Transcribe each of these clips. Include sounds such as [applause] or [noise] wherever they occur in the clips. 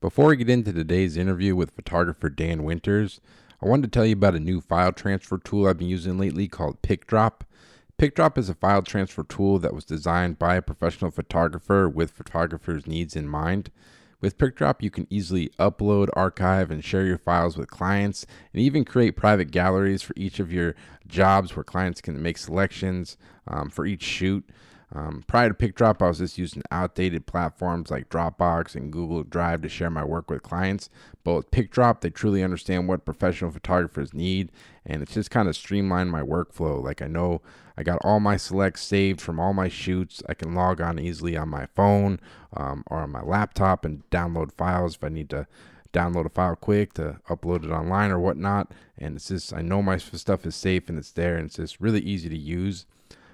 Before we get into today's interview with photographer Dan Winters, I wanted to tell you about a new file transfer tool I've been using lately called PicDrop. PicDrop is a file transfer tool that was designed by a professional photographer with photographers' needs in mind. With PicDrop, you can easily upload, archive, and share your files with clients, and even create private galleries for each of your jobs where clients can make selections um, for each shoot. Um, prior to PicDrop, I was just using outdated platforms like Dropbox and Google Drive to share my work with clients. But with PicDrop, they truly understand what professional photographers need, and it's just kind of streamlined my workflow. Like I know I got all my selects saved from all my shoots. I can log on easily on my phone um, or on my laptop and download files if I need to download a file quick to upload it online or whatnot. And it's just I know my stuff is safe and it's there, and it's just really easy to use.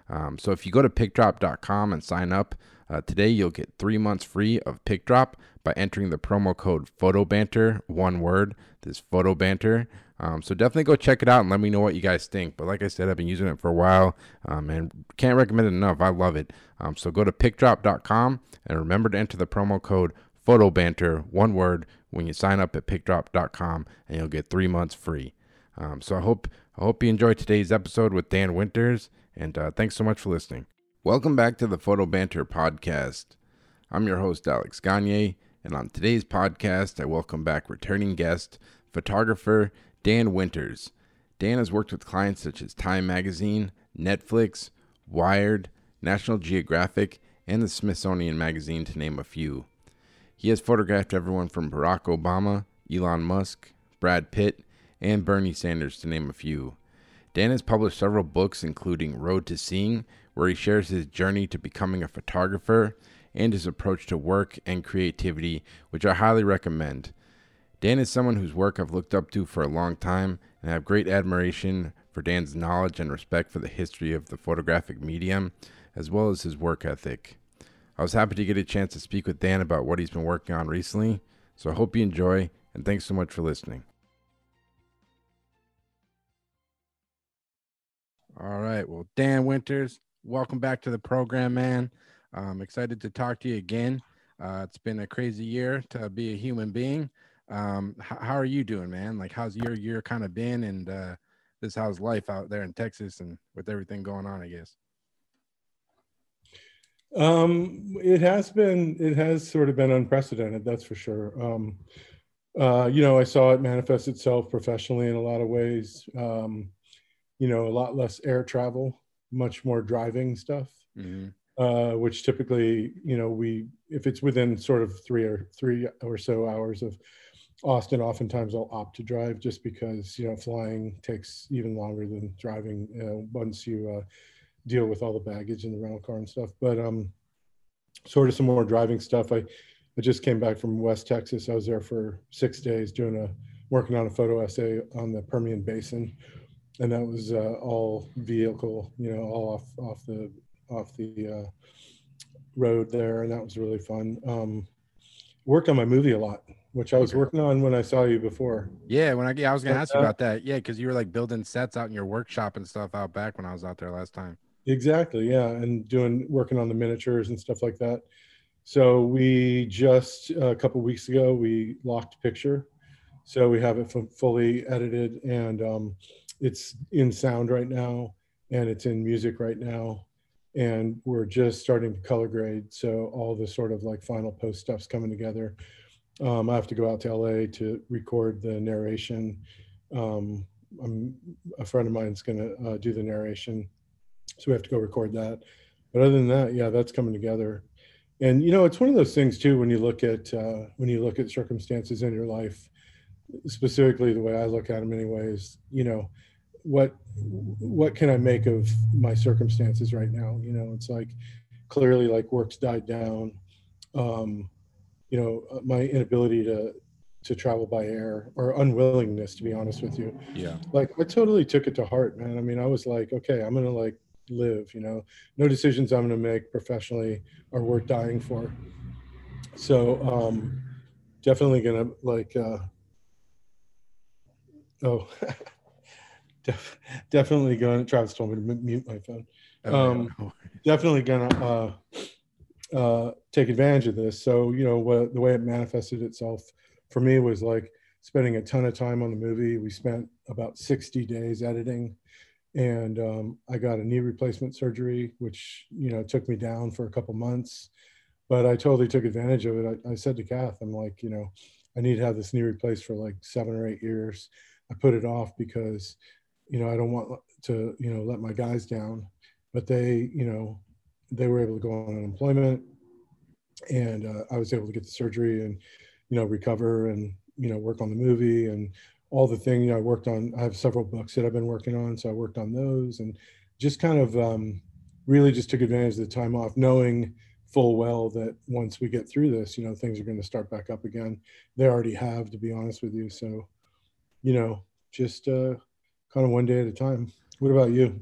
Um, so if you go to picdrop.com and sign up uh, today, you'll get three months free of PicDrop by entering the promo code PhotoBanter, one word, this PhotoBanter. Um, so definitely go check it out and let me know what you guys think. But like I said, I've been using it for a while um, and can't recommend it enough. I love it. Um, so go to picdrop.com and remember to enter the promo code PhotoBanter, one word, when you sign up at picdrop.com and you'll get three months free. Um, so I hope I hope you enjoyed today's episode with Dan Winters and uh, thanks so much for listening. Welcome back to the Photo Banter podcast. I'm your host, Alex Gagne, and on today's podcast, I welcome back returning guest, photographer Dan Winters. Dan has worked with clients such as Time Magazine, Netflix, Wired, National Geographic, and the Smithsonian Magazine, to name a few. He has photographed everyone from Barack Obama, Elon Musk, Brad Pitt, and Bernie Sanders, to name a few. Dan has published several books, including Road to Seeing, where he shares his journey to becoming a photographer and his approach to work and creativity, which I highly recommend. Dan is someone whose work I've looked up to for a long time, and I have great admiration for Dan's knowledge and respect for the history of the photographic medium, as well as his work ethic. I was happy to get a chance to speak with Dan about what he's been working on recently, so I hope you enjoy, and thanks so much for listening. All right. Well, Dan Winters, welcome back to the program, man. I'm excited to talk to you again. Uh, it's been a crazy year to be a human being. Um, h- how are you doing, man? Like, how's your year kind of been? And uh, this how's life out there in Texas and with everything going on, I guess. Um, it has been, it has sort of been unprecedented, that's for sure. Um, uh, you know, I saw it manifest itself professionally in a lot of ways. Um, you know, a lot less air travel, much more driving stuff, mm-hmm. uh, which typically, you know, we, if it's within sort of three or three or so hours of Austin, oftentimes I'll opt to drive just because, you know, flying takes even longer than driving uh, once you uh, deal with all the baggage in the rental car and stuff. But um, sort of some more driving stuff. I, I just came back from West Texas. I was there for six days doing a, working on a photo essay on the Permian Basin and that was uh, all vehicle, you know, all off off the off the uh, road there, and that was really fun. Um, worked on my movie a lot, which I was okay. working on when I saw you before. Yeah, when I yeah, I was gonna ask you about that. Yeah, because you were like building sets out in your workshop and stuff out back when I was out there last time. Exactly, yeah, and doing working on the miniatures and stuff like that. So we just a couple weeks ago we locked picture, so we have it fully edited and. Um, it's in sound right now and it's in music right now. And we're just starting to color grade. So all the sort of like final post stuff's coming together. Um, i have to go out to la to record the narration. Um, I'm, a friend of mine's going to uh, do the narration. So we have to go record that. But other than that yeah that's coming together. And you know it's one of those things too when you look at uh, when you look at circumstances in your life specifically the way I look at them anyways, you know, what what can I make of my circumstances right now? You know, it's like clearly like work's died down. Um, you know, uh, my inability to to travel by air or unwillingness to be honest with you. Yeah. Like I totally took it to heart, man. I mean, I was like, okay, I'm gonna like live, you know. No decisions I'm gonna make professionally are worth dying for. So um definitely gonna like uh Oh, [laughs] def, definitely going. To. Travis told me to mute my phone. Um, definitely gonna uh, uh, take advantage of this. So, you know, what, the way it manifested itself for me was like spending a ton of time on the movie. We spent about 60 days editing and um, I got a knee replacement surgery, which, you know, took me down for a couple months, but I totally took advantage of it. I, I said to Kath, I'm like, you know, I need to have this knee replaced for like seven or eight years. I put it off because, you know, I don't want to, you know, let my guys down, but they, you know, they were able to go on unemployment and uh, I was able to get the surgery and, you know, recover and, you know, work on the movie and all the things you know, I worked on. I have several books that I've been working on. So I worked on those and just kind of um, really just took advantage of the time off, knowing full well that once we get through this, you know, things are going to start back up again. They already have, to be honest with you. So, you know, just uh, kind of one day at a time. What about you?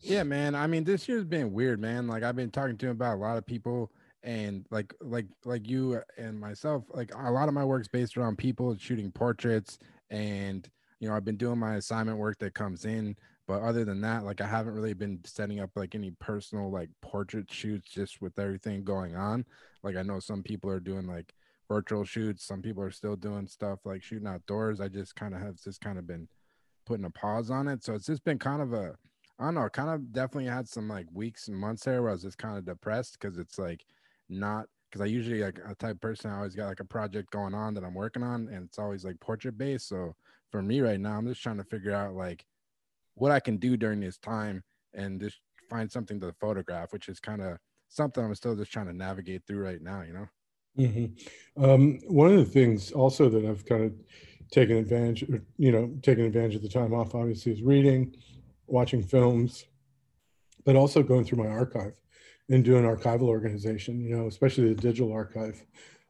Yeah, man. I mean, this year's been weird, man. Like I've been talking to about a lot of people and like like like you and myself, like a lot of my work's based around people shooting portraits and you know, I've been doing my assignment work that comes in, but other than that, like I haven't really been setting up like any personal like portrait shoots just with everything going on. Like I know some people are doing like virtual shoots, some people are still doing stuff like shooting outdoors. I just kind of have just kind of been putting a pause on it. So it's just been kind of a I don't know, kind of definitely had some like weeks and months there where I was just kind of depressed because it's like not because I usually like a type person I always got like a project going on that I'm working on and it's always like portrait based. So for me right now, I'm just trying to figure out like what I can do during this time and just find something to photograph, which is kind of something I'm still just trying to navigate through right now, you know? Mm-hmm. Um, one of the things also that I've kind of taken advantage, you know, taking advantage of the time off, obviously, is reading, watching films, but also going through my archive and doing archival organization, you know, especially the digital archive,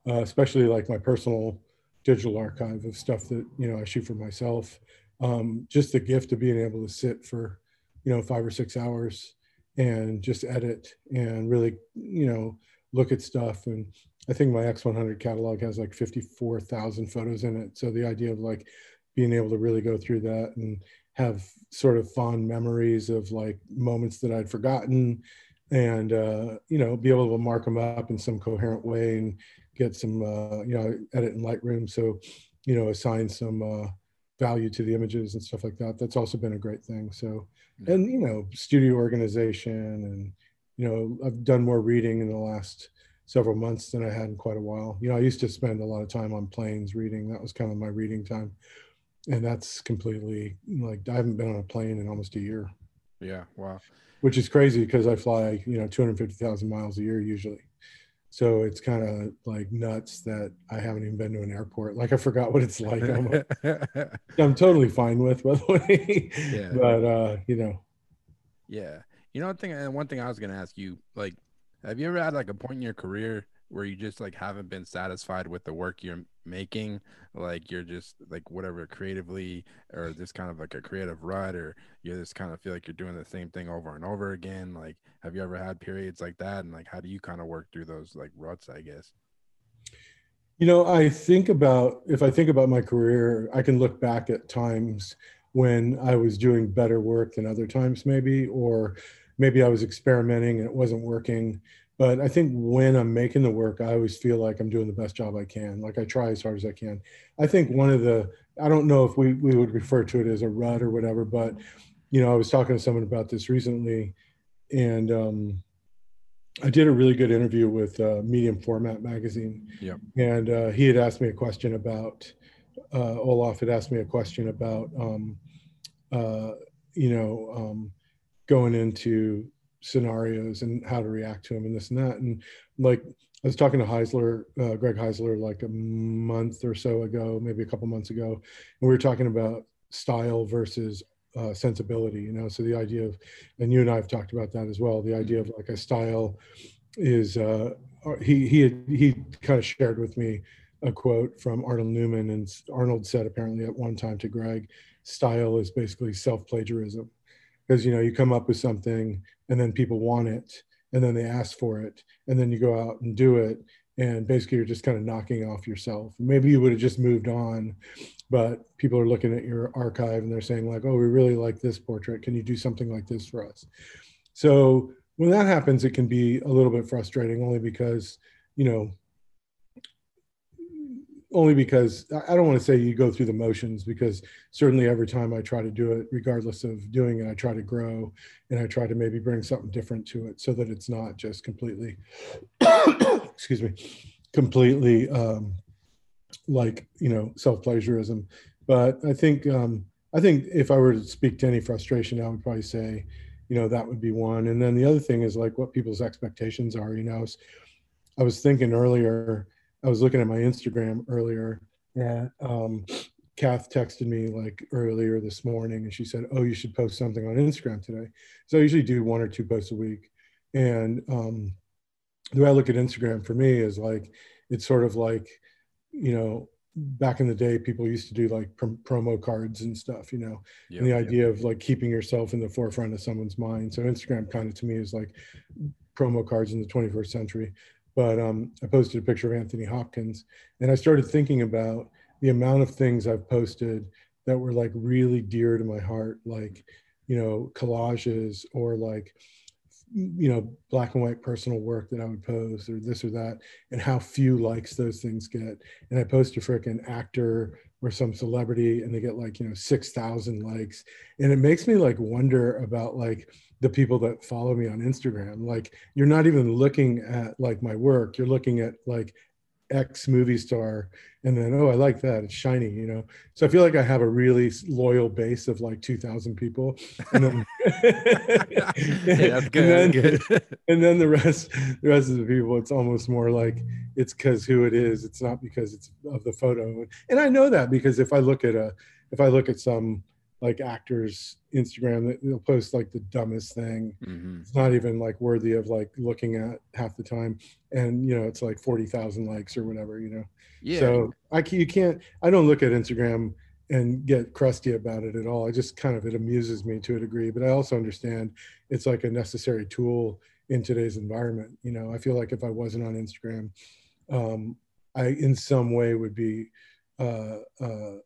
uh, especially like my personal digital archive of stuff that, you know, I shoot for myself. Um, just the gift of being able to sit for, you know, five or six hours and just edit and really, you know, look at stuff. And I think my X100 catalog has like 54,000 photos in it. So the idea of like being able to really go through that and have sort of fond memories of like moments that I'd forgotten and uh, you know be able to mark them up in some coherent way and get some uh, you know edit in Lightroom so you know assign some uh, value to the images and stuff like that. That's also been a great thing. So and you know studio organization and you know I've done more reading in the last several months than I had in quite a while. You know I used to spend a lot of time on planes reading. That was kind of my reading time, and that's completely like I haven't been on a plane in almost a year. Yeah. Wow which is crazy because I fly, you know, 250,000 miles a year usually. So it's kind of like nuts that I haven't even been to an airport. Like I forgot what it's like. I'm, [laughs] I'm totally fine with, by the way. Yeah. [laughs] But uh, you know. Yeah. You know, one thing. And one thing I was gonna ask you, like, have you ever had like a point in your career where you just like haven't been satisfied with the work you're making? Like you're just like whatever creatively or just kind of like a creative rut or you just kind of feel like you're doing the same thing over and over again? Like have you ever had periods like that? And like how do you kind of work through those like ruts i guess? You know i think about if i think about my career i can look back at times when i was doing better work than other times maybe or maybe i was experimenting and it wasn't working but I think when I'm making the work, I always feel like I'm doing the best job I can. Like I try as hard as I can. I think one of the, I don't know if we, we would refer to it as a rut or whatever, but, you know, I was talking to someone about this recently and um, I did a really good interview with uh, Medium Format magazine. Yeah. And uh, he had asked me a question about, uh, Olaf had asked me a question about, um, uh, you know, um, going into scenarios and how to react to them and this and that. And like I was talking to Heisler, uh, Greg Heisler, like a month or so ago, maybe a couple months ago, and we were talking about style versus uh, sensibility. You know, so the idea of, and you and I have talked about that as well. The idea of like a style is uh, he he had, he kind of shared with me a quote from Arnold Newman, and Arnold said apparently at one time to Greg, style is basically self plagiarism because you know you come up with something and then people want it and then they ask for it and then you go out and do it and basically you're just kind of knocking off yourself. Maybe you would have just moved on but people are looking at your archive and they're saying like oh we really like this portrait. Can you do something like this for us? So when that happens, it can be a little bit frustrating, only because you know only because I don't want to say you go through the motions because certainly every time I try to do it, regardless of doing it, I try to grow and I try to maybe bring something different to it so that it's not just completely, [coughs] excuse me, completely um, like you know self pleasurism. But I think um, I think if I were to speak to any frustration, I would probably say, you know, that would be one. And then the other thing is like what people's expectations are. You know, I was thinking earlier I was looking at my Instagram earlier, and um, Kath texted me like earlier this morning, and she said, "Oh, you should post something on Instagram today." So I usually do one or two posts a week, and um, the way I look at Instagram for me is like it's sort of like, you know, back in the day, people used to do like pr- promo cards and stuff, you know, yep, and the idea yep. of like keeping yourself in the forefront of someone's mind. So Instagram kind of to me is like promo cards in the 21st century but um, I posted a picture of Anthony Hopkins, and I started thinking about the amount of things I've posted that were like really dear to my heart, like you know collages or like you know black and white personal work that I would post or this or that, and how few likes those things get. And I post a freaking actor or some celebrity, and they get like you know six thousand likes, and it makes me like wonder about like the people that follow me on Instagram. Like you're not even looking at like my work, you're looking at like X movie star and then oh I like that. It's shiny you know? So I feel like I have a really loyal base of like 2000 people. And then, [laughs] that's good, [laughs] and, then good. [laughs] and then the rest the rest of the people it's almost more like it's because who it is. It's not because it's of the photo. And I know that because if I look at a if I look at some like actors Instagram that they'll post like the dumbest thing. Mm-hmm. It's not even like worthy of like looking at half the time, and you know it's like forty thousand likes or whatever. You know, yeah. So I you can't. I don't look at Instagram and get crusty about it at all. I just kind of it amuses me to a degree, but I also understand it's like a necessary tool in today's environment. You know, I feel like if I wasn't on Instagram, um, I in some way would be uh, uh,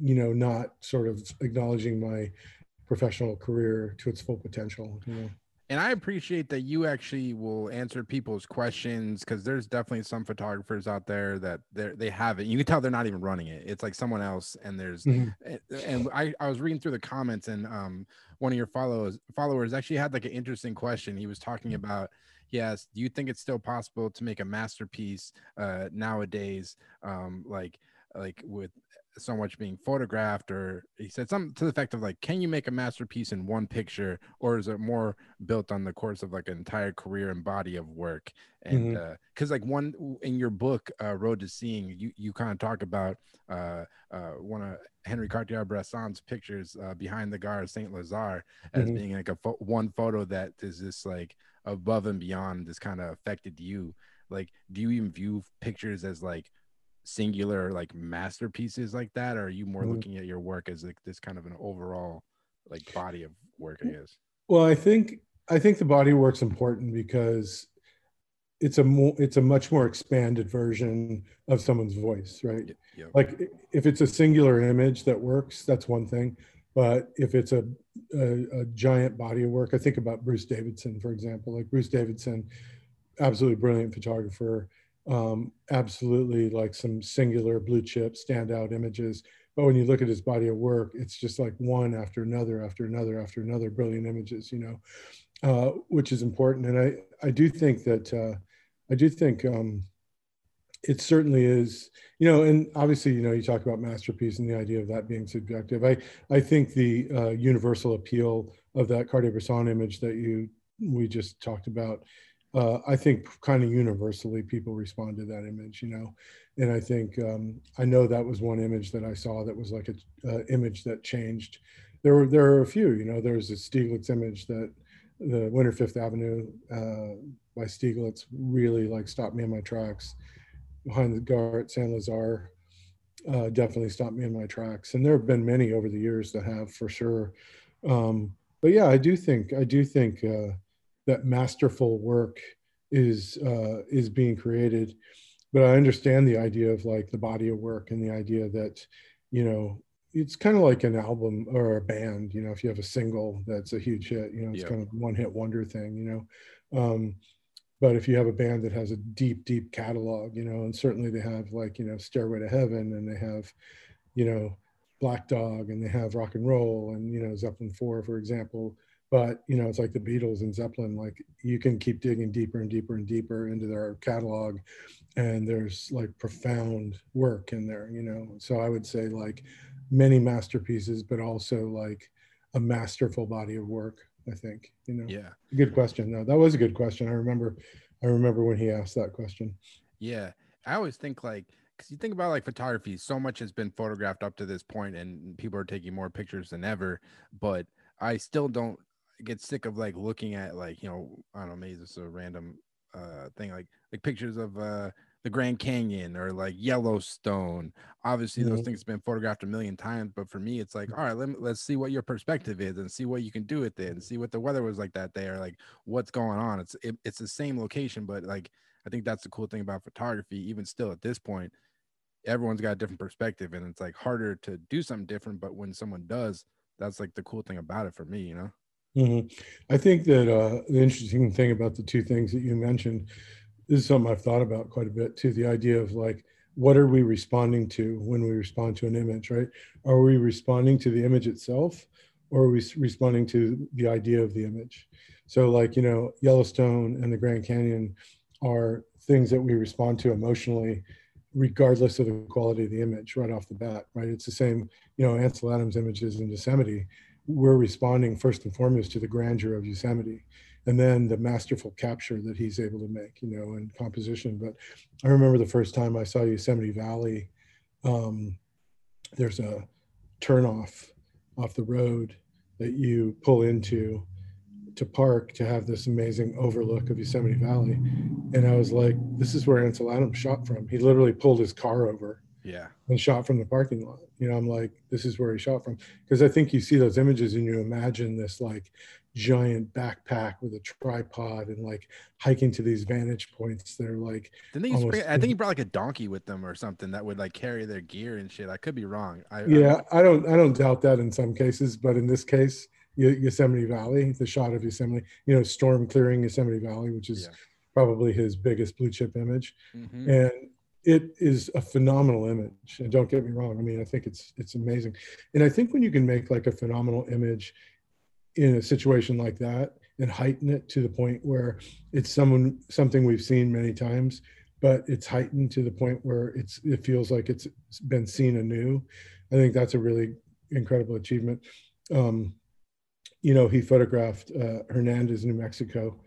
you know, not sort of acknowledging my professional career to its full potential. You know? And I appreciate that you actually will answer people's questions because there's definitely some photographers out there that they they have it. You can tell they're not even running it. It's like someone else. And there's mm-hmm. and I, I was reading through the comments and um one of your followers followers actually had like an interesting question. He was talking mm-hmm. about yes, do you think it's still possible to make a masterpiece uh nowadays? Um like like with so much being photographed or he said something to the effect of like can you make a masterpiece in one picture or is it more built on the course of like an entire career and body of work and mm-hmm. uh because like one in your book uh road to seeing you you kind of talk about uh uh one of henri cartier-bresson's pictures uh behind the gare saint lazare as mm-hmm. being like a fo- one photo that is just like above and beyond this kind of affected you like do you even view pictures as like singular like masterpieces like that or are you more mm-hmm. looking at your work as like this kind of an overall like body of work i guess well i think i think the body work's important because it's a more it's a much more expanded version of someone's voice right yep. like if it's a singular image that works that's one thing but if it's a, a, a giant body of work i think about bruce davidson for example like bruce davidson absolutely brilliant photographer um, absolutely like some singular blue chip standout images. But when you look at his body of work, it's just like one after another, after another, after another brilliant images, you know, uh, which is important. And I, I do think that, uh, I do think um, it certainly is, you know, and obviously, you know, you talk about masterpiece and the idea of that being subjective. I, I think the uh, universal appeal of that Cartier-Bresson image that you, we just talked about uh, I think kind of universally people respond to that image, you know, and I think um, I know that was one image that I saw that was like a uh, image that changed. There were there are a few, you know. There's a Stieglitz image that the Winter Fifth Avenue uh, by Stieglitz really like stopped me in my tracks. Behind the Gare Saint Lazare uh, definitely stopped me in my tracks, and there have been many over the years that have for sure. Um, but yeah, I do think I do think uh, that masterful work is uh, is being created. But I understand the idea of like the body of work and the idea that you know it's kind of like an album or a band you know if you have a single that's a huge hit you know it's kind of one hit wonder thing you know um but if you have a band that has a deep deep catalog you know and certainly they have like you know stairway to heaven and they have you know black dog and they have rock and roll and you know zeppelin 4 for example but you know it's like the beatles and zeppelin like you can keep digging deeper and deeper and deeper into their catalog and there's like profound work in there you know so i would say like many masterpieces but also like a masterful body of work i think you know Yeah. good question no that was a good question i remember i remember when he asked that question Yeah. I always think like because you think about like photography, so much has been photographed up to this point, and people are taking more pictures than ever. But I still don't get sick of like looking at like you know I don't know maybe is a random uh thing like like pictures of uh the Grand Canyon or like Yellowstone. Obviously, those Mhm. things have been photographed a million times, but for me, it's like, all right, let me, let's see what your perspective is and see what you can do with it and see what the weather was like that day or like what's going on. It's it, it's the same location, but like I think that's the cool thing about photography. Even still at this point, everyone's got a different perspective, and it's like harder to do something different. But when someone does, that's like the cool thing about it for me, you know. Mhm. I think that uh, the interesting thing about the two things that you mentioned is something I've thought about quite a bit too. The idea of like, what are we responding to when we respond to an image, right? Are we responding to the image itself, or are we responding to the idea of the image? So, like you know, Yellowstone and the Grand Canyon are things that we respond to emotionally, regardless of the quality of the image right off the bat, right? It's the same, you know, Ansel Adams images in Yosemite we're responding first and foremost to the grandeur of Yosemite and then the masterful capture that he's able to make, you know, in composition. But I remember the first time I saw Yosemite Valley, um, there's a turnoff off the road that you pull into to park to have this amazing overlook of Yosemite Valley. And I was like, this is where Ansel Adams shot from. He literally pulled his car over Yeah. and shot from the parking lot. You know, I'm like, this is where he shot from. Because I think you see those images and you imagine this like giant backpack with a tripod and like hiking to these vantage points that are like, Didn't they bring, I think he brought like a donkey with them or something that would like carry their gear and shit. I could be wrong. I, I- yeah, I don't, I don't doubt that in some cases, but in this case, Yo- Yosemite Valley, the shot of Yosemite, you know, storm clearing Yosemite Valley, which is Yeah. probably his biggest blue chip image. Mhm. and it is a phenomenal image and don't get me wrong i mean i think it's it's amazing. And i think when you can make like a phenomenal image in a situation like that and heighten it to the point where it's someone something we've seen many times but it's heightened to the point where it's it feels like it's been seen anew i think that's a really incredible achievement. Um you know he photographed uh, hernandez new mexico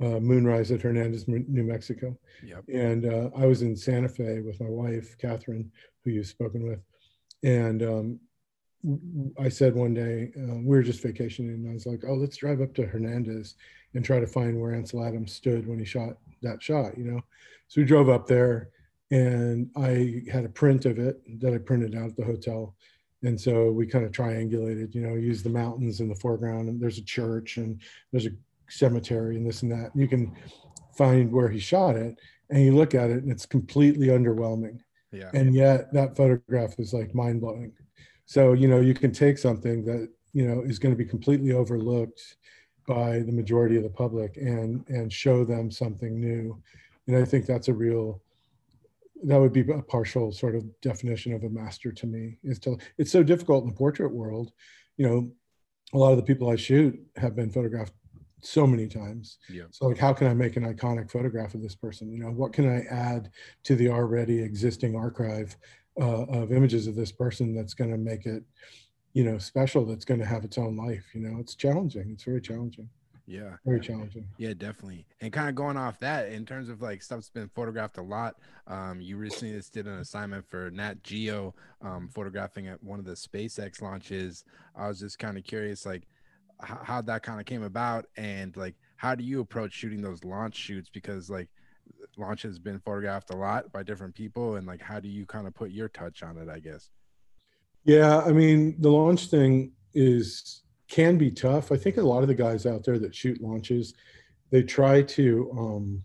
uh, moonrise at hernandez new mexico Yep. and uh, I was in Santa Fe with my wife, Catherine, who you've spoken with. And um, I said one day, uh, we were just vacationing, and I was like, oh, let's drive up to Hernandez and try to find where Ansel Adams stood when he shot that shot, you know? So we drove up there, and I had a print of it that I printed out at the hotel. And so we kind of triangulated, you know, used the mountains in the foreground, and there's a church, and there's a cemetery, and this and that. You can find where he shot it and you look at it and it's completely underwhelming Yeah. and yet that photograph is like mind-blowing so you know you can take something that you know is going to be completely overlooked by the majority of the public and and show them something new and i think that's a real that would be a partial sort of definition of a master to me is to it's so difficult in the portrait world you know a lot of the people i shoot have been photographed so many times Yeah. so like how can i make an iconic photograph of this person you know what can i add to the already existing archive uh, of images of this person that's going to make it you know special that's going to have its own life you know it's challenging it's very challenging Yeah. very challenging Yeah, definitely. And kind of going off that, in terms of like stuff's been photographed a lot. Um, you recently just did an assignment for Nat Geo, um, photographing at one of the SpaceX launches. I was just kind of curious, like how that kind of came about, and like how do you approach shooting those launch shoots? Because like launch has been photographed a lot by different people, and like how do you kind of put your touch on it? I guess. Yeah, I mean, the launch thing is can be tough. I think a lot of the guys out there that shoot launches, they try to um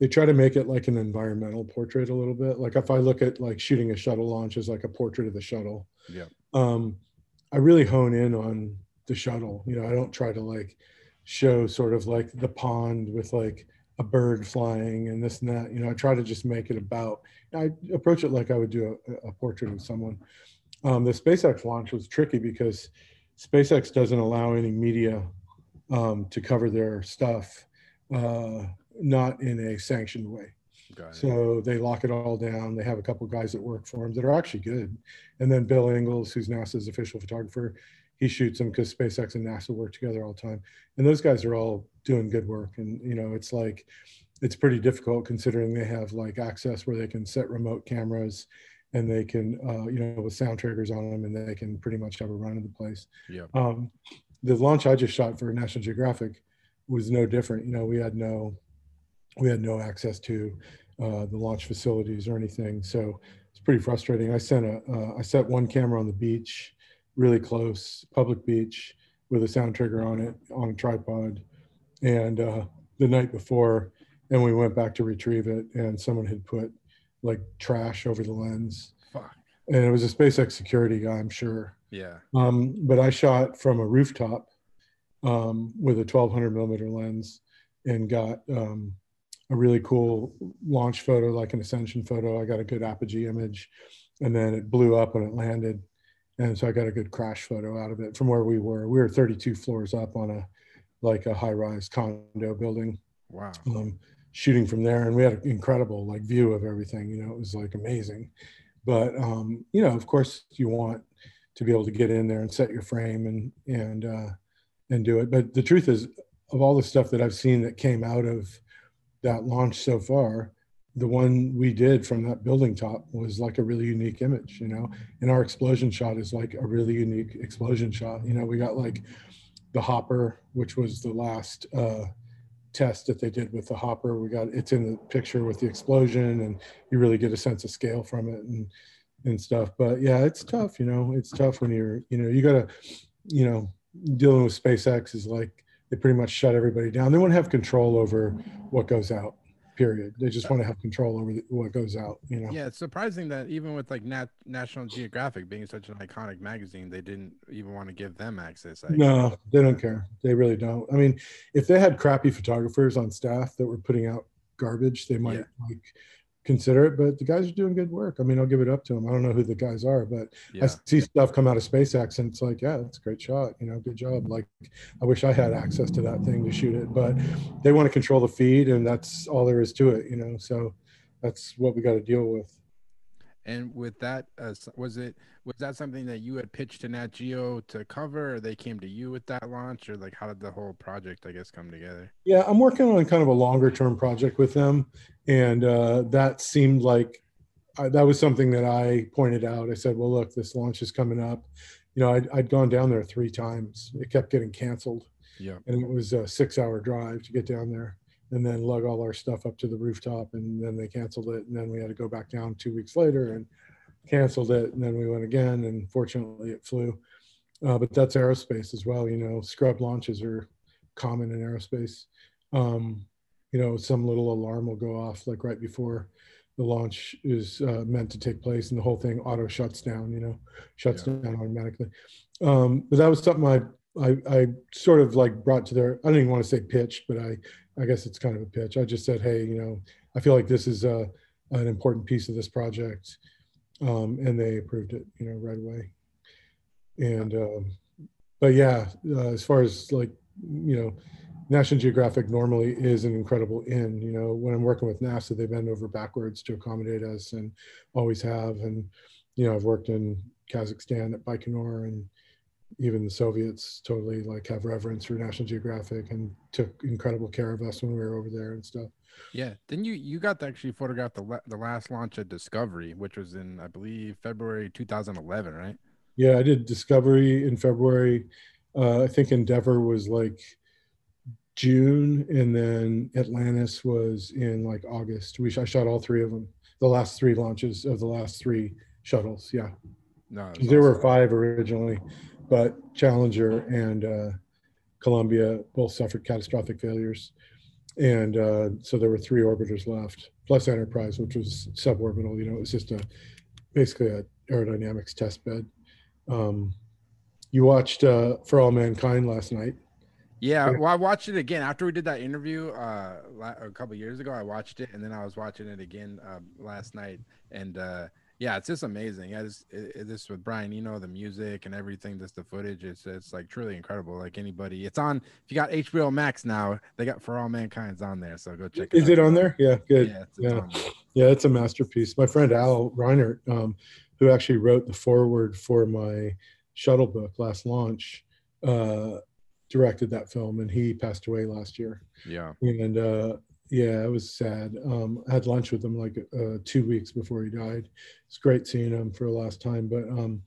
they try to make it like an environmental portrait a little bit. Like if I look at like shooting a shuttle launch as like a portrait of the shuttle, Yeah. um, I really hone in on the shuttle. You know, I don't try to like show sort of like the pond with like a bird flying and this and that. You know, I try to just make it about. I approach it like I would do a, a portrait of someone. Um, the SpaceX launch was tricky because SpaceX doesn't allow any media um, to cover their stuff, uh, not in a sanctioned way. So they lock it all down. They have a couple guys that work for them that are actually good. And then Bill Ingalls, who's NASA's official photographer, he shoots them because SpaceX and NASA work together all the time. And those guys are all doing good work. And you know, it's like it's pretty difficult considering they have like access where they can set remote cameras and they can uh, you know with sound triggers on them and they can pretty much have a run of the place. yeah. Um, the launch I just shot for National Geographic was no different. You know, we had no we had no access to uh, the launch facilities or anything, so it's pretty frustrating. I sent a uh, I set one camera on the beach, really close, public beach, with a sound trigger on it on a tripod, and uh, the night before, and we went back to retrieve it, and someone had put like trash over the lens, Fuck. and it was a SpaceX security guy, I'm sure. Yeah. Um, but I shot from a rooftop um, with a 1200 millimeter lens and got um, a really cool launch photo, like an ascension photo. I got a good apogee image, and then it blew up when it landed, and so I got a good crash photo out of it from where we were. We were 32 floors up on a like a high rise condo building, Wow. um, shooting from there, and we had an incredible like view of everything. You know, it was like amazing. But um, you know, of course, you want to be able to get in there and set your frame and and uh, and do it. But the truth is, of all the stuff that I've seen that came out of that launch so far, the one we did from that building top was like a really unique image, you know. And our explosion shot is like a really unique explosion shot. You know, we got like the hopper, which was the last uh, test that they did with the hopper. We got it's in the picture with the explosion, and you really get a sense of scale from it and and stuff. But yeah, it's tough. You know, it's tough when you're you know you gotta you know dealing with SpaceX is like they pretty much shut everybody down. They want to have control over what goes out. Period. They just want to have control over the, what goes out. You know. Yeah, it's surprising that even with like Nat- National Geographic being such an iconic magazine, they didn't even want to give them access. I No, they don't care. They really don't. I mean, if they had crappy photographers on staff that were putting out garbage, they might Yeah. like consider it. But the guys are doing good work. I mean, I'll give it up to them. I don't know who the guys are, but yeah. I see stuff come out of SpaceX and it's like, yeah, that's a great shot. You know, good job. Like, I wish I had access to that thing to shoot it, but they want to control the feed, and that's all there is to it. You know, so that's what we got to deal with. And with that, uh, was it was that something that you had pitched to Nat Geo to cover, or they came to you with that launch, or like how did the whole project, I guess, come together? Yeah, I'm working on kind of a longer term project with them, and uh, that seemed like I, that was something that I pointed out. I said, "Well, look, this launch is coming up." You know, I'd, I'd gone down there three times. It kept getting canceled, Yeah. and it was a six-hour drive to get down there, and then lug all our stuff up to the rooftop, and then they canceled it, and then we had to go back down two weeks later and canceled it, and then we went again, and fortunately, it flew. Uh, but that's aerospace as well. You know, scrub launches are common in aerospace. Um, you know, some little alarm will go off like right before the launch is uh, meant to take place, and the whole thing auto shuts down. You know, shuts Yeah. down automatically. Um, but that was something I, I I sort of like brought to their. I don't even want to say pitch, but I I guess it's kind of a pitch. I just said, hey, you know, I feel like this is a an important piece of this project, um, and they approved it. You know, right away. And um, but yeah, uh, as far as like you know, National Geographic normally is an incredible in. You know, when I'm working with NASA, they bend over backwards to accommodate us, and always have. And you know, I've worked in Kazakhstan at Baikonur, and even the Soviets totally like have reverence for National Geographic and took incredible care of us when we were over there and stuff. Yeah. Then you you got to actually photograph the la- the last launch of Discovery, which was in I believe February 2011, right? Yeah, I did Discovery in February. Uh, I think Endeavour was like June, and then Atlantis was in like August. We I shot all three of them, the last three launches of the last three shuttles. Yeah, No, there were five originally, but Challenger and uh, Columbia both suffered catastrophic failures. and uh, so there were three orbiters left, plus Enterprise, which was suborbital. You know, it was just a basically an aerodynamics test bed. Um, you watched uh, For All Mankind last night. Yeah, well, I watched it again after we did that interview uh, a couple years ago. I watched it, and then I was watching it again uh, last night, and uh, yeah, it's just amazing. Yeah, this it, this with Brian, you know, the music and everything, just the footage. It's it's like truly incredible. Like anybody, it's on. If you got HBO Max now, they got For All Mankind's on there, so go check. it Is it on there? Yeah, good. Yeah, it's, yeah, yeah, it's a masterpiece. My friend Al Reinert, um, who actually wrote the foreword for my shuttle book last launch, uh, directed that film, and he passed away last year. Yeah, and uh, yeah, it was sad. Um, I had lunch with him like uh, two weeks before he died. It's great seeing him for the last time. But um,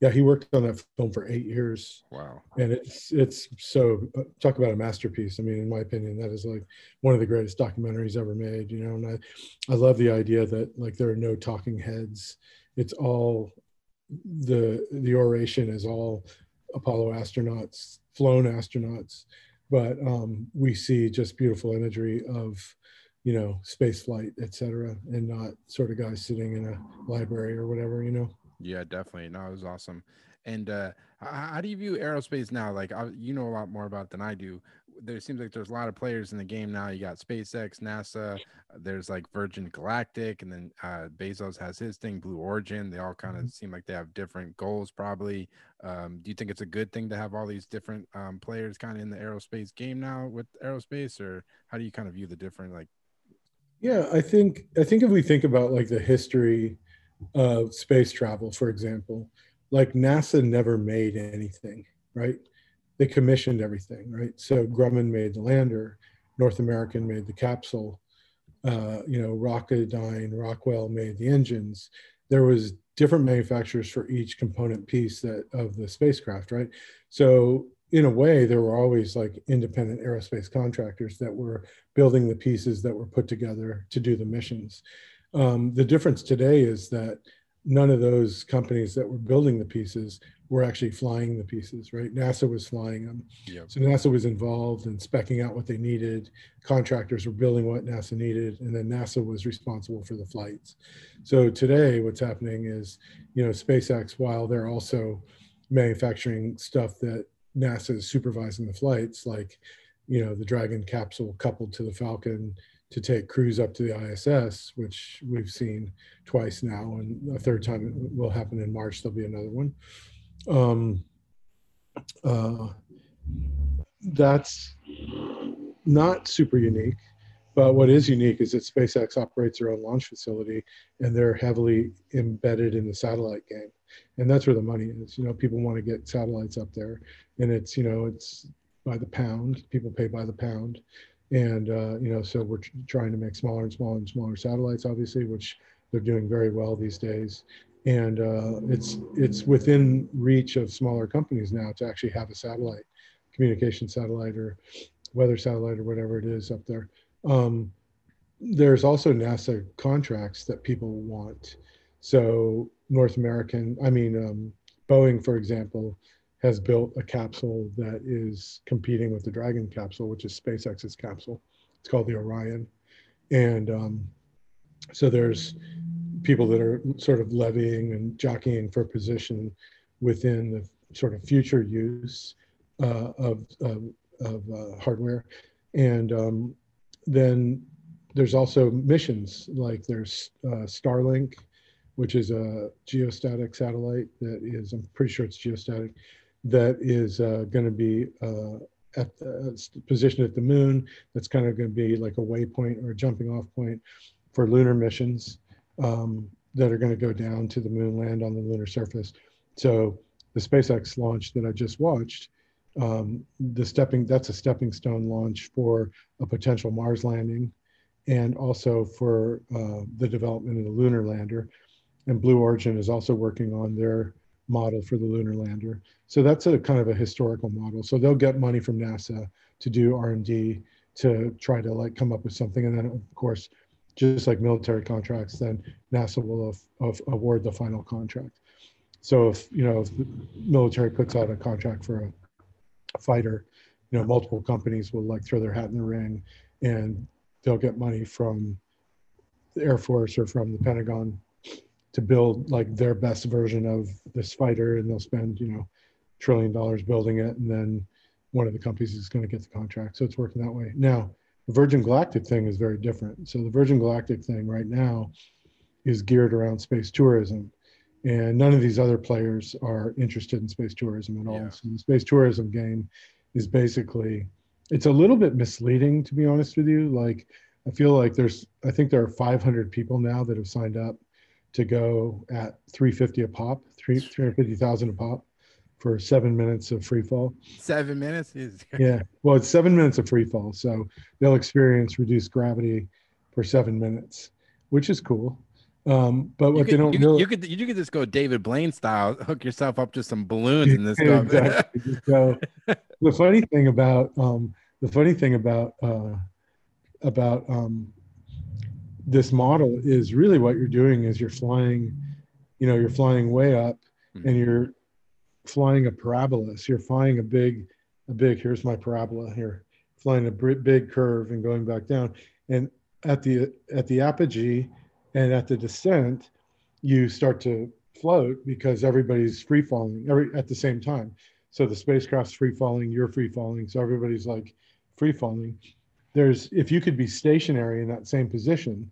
yeah, he worked on that film for eight years. Wow. And it's it's so uh, talk about a masterpiece. I mean, in my opinion, that is like one of the greatest documentaries ever made. You know, and I I love the idea that like there are no talking heads. It's all the the oration is all Apollo astronauts, flown astronauts but um, we see just beautiful imagery of you know space flight etc and not sort of guys sitting in a library or whatever you know? Yeah definitely. No it was awesome. And uh how, do you view aerospace now? Like you know a lot more about than i do there seems like there's a lot of players in the game now. You got SpaceX, NASA, there's like Virgin Galactic, and then uh, Bezos has his thing, Blue Origin. They all kind of mm-hmm. seem like they have different goals, probably. Um, do you think it's a good thing to have all these different um, players kind of in the aerospace game now with aerospace, or how do you kind of view the different like? Yeah, I think I think if we think about like the history of space travel, for example, like NASA never made anything, right? They commissioned everything, right? So Grumman made the lander, North American made the capsule, uh, you know, Rocketdyne, Rockwell made the engines. There was different manufacturers for each component piece that of the spacecraft, right? So in a way, there were always like independent aerospace contractors that were building the pieces that were put together to do the missions. Um, the difference today is that none of those companies that were building the pieces were actually flying the pieces, right? NASA was flying them. Yep. So NASA was involved in specking out what they needed. Contractors were building what NASA needed, and then NASA was responsible for the flights. So today, what's happening is, you know, SpaceX, while they're also manufacturing stuff that NASA is supervising the flights, like, you know, the Dragon capsule coupled to the Falcon to take crews up to the ISS, which we've seen twice now, and a third time it will happen in March. There'll be another one um, uh, that's not super unique. But what is unique is that SpaceX operates their own launch facility and they're heavily embedded in the satellite game. And that's where the money is. You know, people want to get satellites up there and it's, you know, it's by the pound. People pay by the pound. And, uh, you know, so we're trying to make smaller and smaller and smaller satellites, obviously, which they're doing very well these days. And uh, it's it's within reach of smaller companies now to actually have a satellite communication satellite or weather satellite or whatever it is up there. Um, there's also nasa contracts that people want. So north american i mean um, boeing for example has built a capsule that is competing with the dragon capsule which is spacex's capsule it's called the orion and um, so there's people that are sort of levying and jockeying for position within the sort of future use uh, of, of, of uh, hardware. And um, then there's also missions like there's uh, Starlink, which is a geostatic satellite that is, I'm pretty sure it's geostatic, that is uh, going to be uh, at the, positioned at the moon. That's kind of going to be like a waypoint or a jumping off point for lunar missions um, that are going to go down to the moon, land on the lunar surface. So the SpaceX launch that I just watched, um, the stepping that's a stepping stone launch for a potential Mars landing, and also for uh, the development of the lunar lander. And Blue Origin is also working on their model for the lunar lander. So that's a kind of a historical model. So they'll get money from NASA to do R&D to try to like come up with something, and then of course just like military contracts, then NASA will award the final contract. So if you know if the military puts out a contract for a fighter, you know multiple companies will like throw their hat in the ring, and they'll get money from the Air Force or from the Pentagon to build like their best version of this fighter, and they'll spend you know trillion dollars building it, and then one of the companies is going to get the contract. So it's working that way. Now, the Virgin Galactic thing is very different. So the Virgin Galactic thing right now is geared around space tourism. And none of these other players are interested in space tourism at all. Yeah. So the space tourism game is basically it's a little bit misleading to be honest with you. Like I feel like there's I think there are 500 people now that have signed up to go at 350 a pop, three 350,000 a pop for seven minutes of free fall. Seven minutes is [laughs] Yeah. Well, it's seven minutes of free fall. So they'll experience reduced gravity for seven minutes, which is cool. Um, but what could, they don't you, know you could you could just go David Blaine style, hook yourself up to some balloons in this. [laughs] exactly. [laughs] So the funny thing about um, the funny thing about uh, about um, this model is really what you're doing is you're flying, you know, you're flying way up hmm. and you're flying a parabola. So you're flying a big, a big. Here's my parabola here, flying a big curve and going back down. And at the at the apogee and at the descent, you start to float because everybody's free falling every at the same time. So the spacecraft's free falling, you're free falling, so everybody's like free falling. There's if you could be stationary in that same position,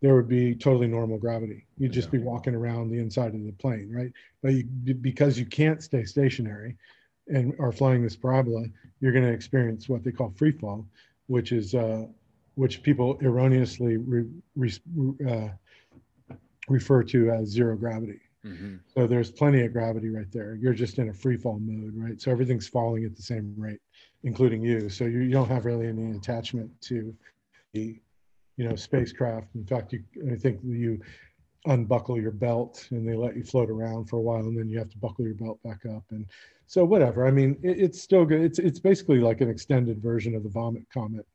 there would be totally normal gravity. You'd just be walking around the inside of the plane, right? But you, because you can't stay stationary and are flying this parabola, you're going to experience what they call free fall, which is uh, which people erroneously re, re, uh, refer to as zero gravity. Mhm. So there's plenty of gravity right there. You're just in a free fall mode, right? So everything's falling at the same rate, including you. So you, you don't have really any attachment to the, you know, spacecraft. In fact, you I think you unbuckle your belt and they let you float around for a while, and then you have to buckle your belt back up. And so whatever. I mean, it, it's still good. It's it's basically like an extended version of the Vomit Comet,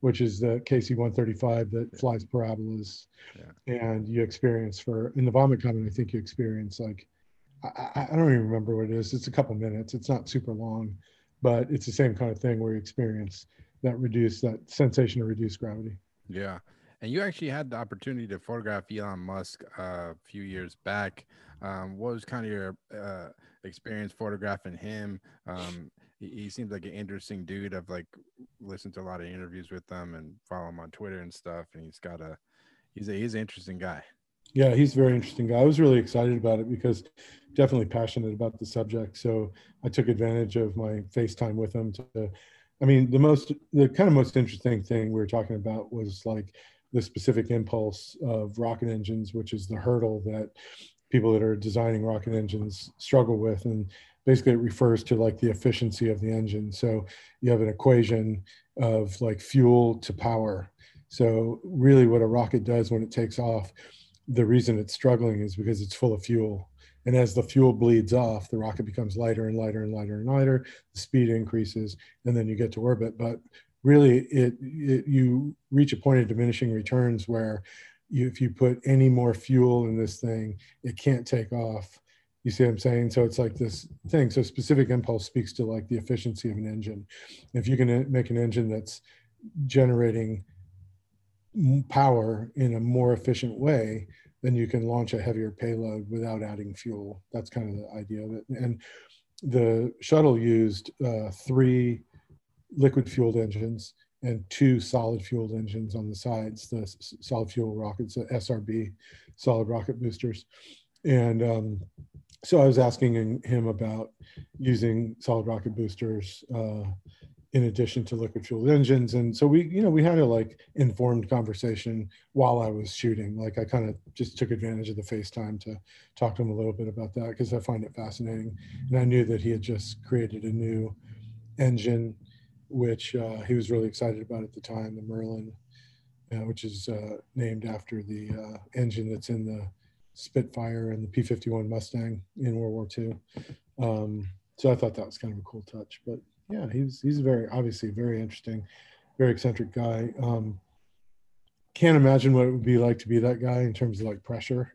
which is the KC-135 that flies parabolas and you experience for in the vomit comet i think you experience like I, I I don't even remember what it is it's a couple minutes it's not super long but it's the same kind of thing where you experience that reduce that sensation of reduced gravity Yeah. And you actually had the opportunity to photograph Elon Musk uh, a few years back. Um, what was kind of your uh, experience photographing him? Um, he, he seems like an interesting dude. I've like listened to a lot of interviews with him and follow him on Twitter and stuff. And he's got a he's a he's an interesting guy. yeah he's a very interesting guy i was really excited about it because definitely passionate about the subject so i took advantage of my facetime with him to i mean the most the kind of most interesting thing we were talking about was like the specific impulse of rocket engines which is the hurdle that people that are designing rocket engines struggle with and basically it refers to like the efficiency of the engine. So you have an equation of like fuel to power. So really what a rocket does when it takes off the reason it's struggling is because it's full of fuel and as the fuel bleeds off the rocket becomes lighter and lighter and lighter and lighter. The speed increases and then you get to orbit. But really it, it you reach a point of diminishing returns where you, if you put any more fuel in this thing it can't take off. You see what i'm saying? So it's like this thing. So specific impulse speaks to like the efficiency of an engine. If you can uh, make an engine that's generating power in a more efficient way then you can launch a heavier payload without adding fuel that's kind of the idea of it and the shuttle used uh, three liquid fueled engines and two solid fueled engines on the sides, the solid fuel rockets, the SRB, solid rocket boosters. And um, so I was asking him about using solid rocket boosters uh, in addition to liquid fueled engines. And so we, you know, we had a like informed conversation while I was shooting. Like I kind of just took advantage of the FaceTime to talk to him a little bit about that because I find it fascinating. And I knew that he had just created a new engine which uh, he was really excited about at the time, the Merlin, uh, which is uh, named after the uh, engine that's in the Spitfire and the P-51 Mustang in World War II. Um, so I thought that was kind of a cool touch. But yeah, he's he's very obviously very interesting, very eccentric guy. Um, can't imagine what it would be like to be that guy in terms of like pressure.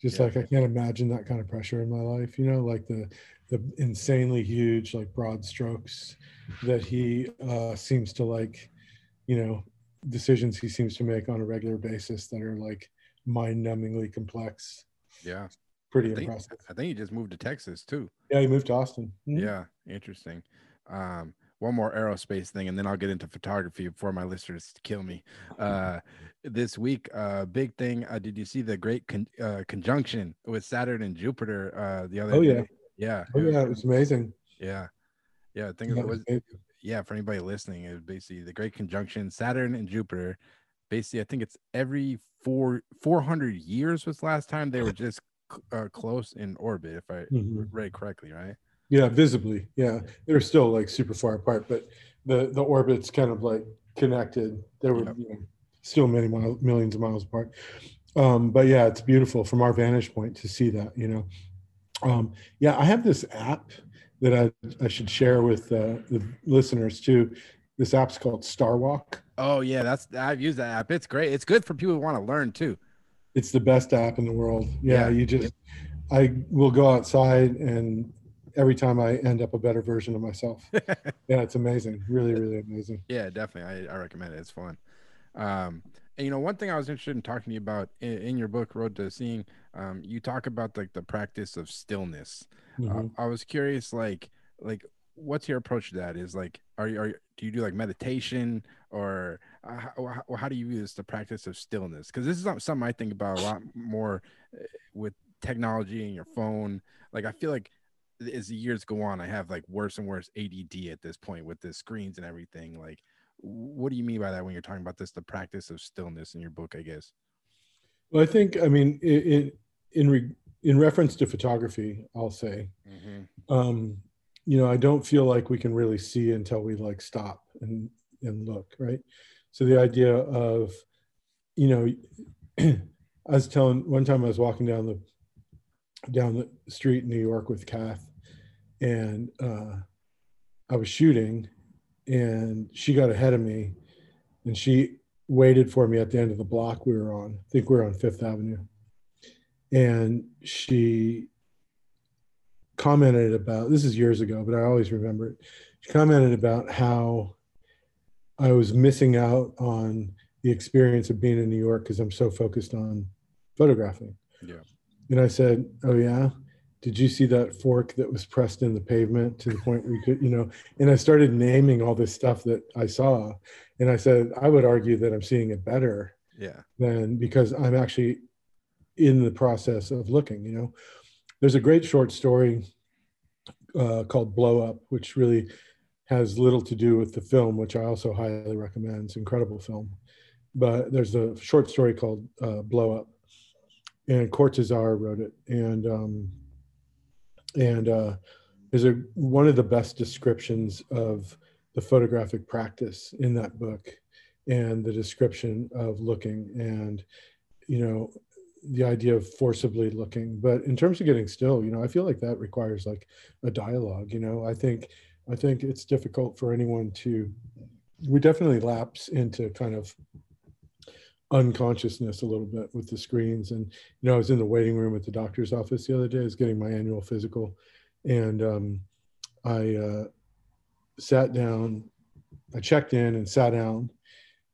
Just Yeah. like I can't imagine that kind of pressure in my life. You know, like the the insanely huge like broad strokes that he uh, seems to like, you know, decisions he seems to make on a regular basis that are like mind-numbingly complex. Yeah, Pretty I think, impressive. I think he just moved to Texas too. Yeah, he moved to Austin. Mhm. Yeah, interesting. Um, one more aerospace thing, and then I'll get into photography before my listeners kill me. [laughs] Uh, this week, uh, big thing. Uh, did you see the great con- uh, conjunction with Saturn and Jupiter uh, the other Oh, day? yeah. yeah, Oh yeah, it was amazing. yeah, yeah. I think Yeah, it was amazing. yeah for anybody listening. It was basically the great conjunction Saturn and Jupiter. Basically, I think it's every four four hundred years was last time they were just uh, close in orbit. If I Mhm. read correctly, right? Yeah, visibly. Yeah, they're still like super far apart, but the the orbits kind of like connected. They were you know, still many miles, millions of miles apart. Um, but yeah, it's beautiful from our vantage point to see that. You know, um, yeah, I have this app that I I should share with uh, the listeners too. This app's called Star Walk. Oh yeah, that's I've used that app. It's great. It's good for people who want to learn too. It's the best app in the world. Yeah, Yeah. you just I will go outside and every time I end up a better version of myself. [laughs] Yeah, it's amazing. Really, really amazing. yeah, definitely. I, I recommend it. It's fun. Um, and you know, one thing I was interested in talking to you about in, in your book, Road to Seeing, um, you talk about like the practice of stillness. Uh, Mhm. I was curious, like, like what's your approach to that? Is like, are you, are you, do you do like meditation or uh, how, how, do you use the practice of stillness? Because this is something I think about a lot more uh, with technology and your phone. Like, I feel like as the years go on, I have like worse and worse ADD at this point with the screens and everything. Like, what do you mean by that when you're talking about this, the practice of stillness in your book? I guess. Well, I think, I mean, it, in re, in reference to photography, I'll say, um, you know, I don't feel like we can really see until we like stop and and look, right? So the idea of, you know, [clears throat] I was telling one time I was walking down the down the street in New York with Kath, and uh, I was shooting, and she got ahead of me, and she waited for me at the end of the block we were on. I think we were on Fifth Avenue, and she commented about this is years ago, but I always remember it. She commented about how I was missing out on the experience of being in New York because I'm so focused on photographing. Yeah. And I said, Oh, yeah. Did you see that fork that was pressed in the pavement to the point where you could, you know? And I started naming all this stuff that I saw. And I said, I would argue that I'm seeing it better Yeah. than because I'm actually in the process of looking. You know, there's a great short story uh, called Blow Up, which really has little to do with the film, which I also highly recommend. It's an incredible film. But there's a short story called uh, Blow Up, and Cortazar wrote it, and um, and uh, there's a one of the best descriptions of the photographic practice in that book and the description of looking and you know the idea of forcibly looking. But in terms of getting still you know i feel like that requires like a dialogue you know? I think i think it's difficult for anyone to we definitely lapse into kind of unconsciousness a little bit with the screens. And you know i was in the waiting room at the doctor's office the other day. I was getting my annual physical. And um, i uh, sat down i checked in and sat down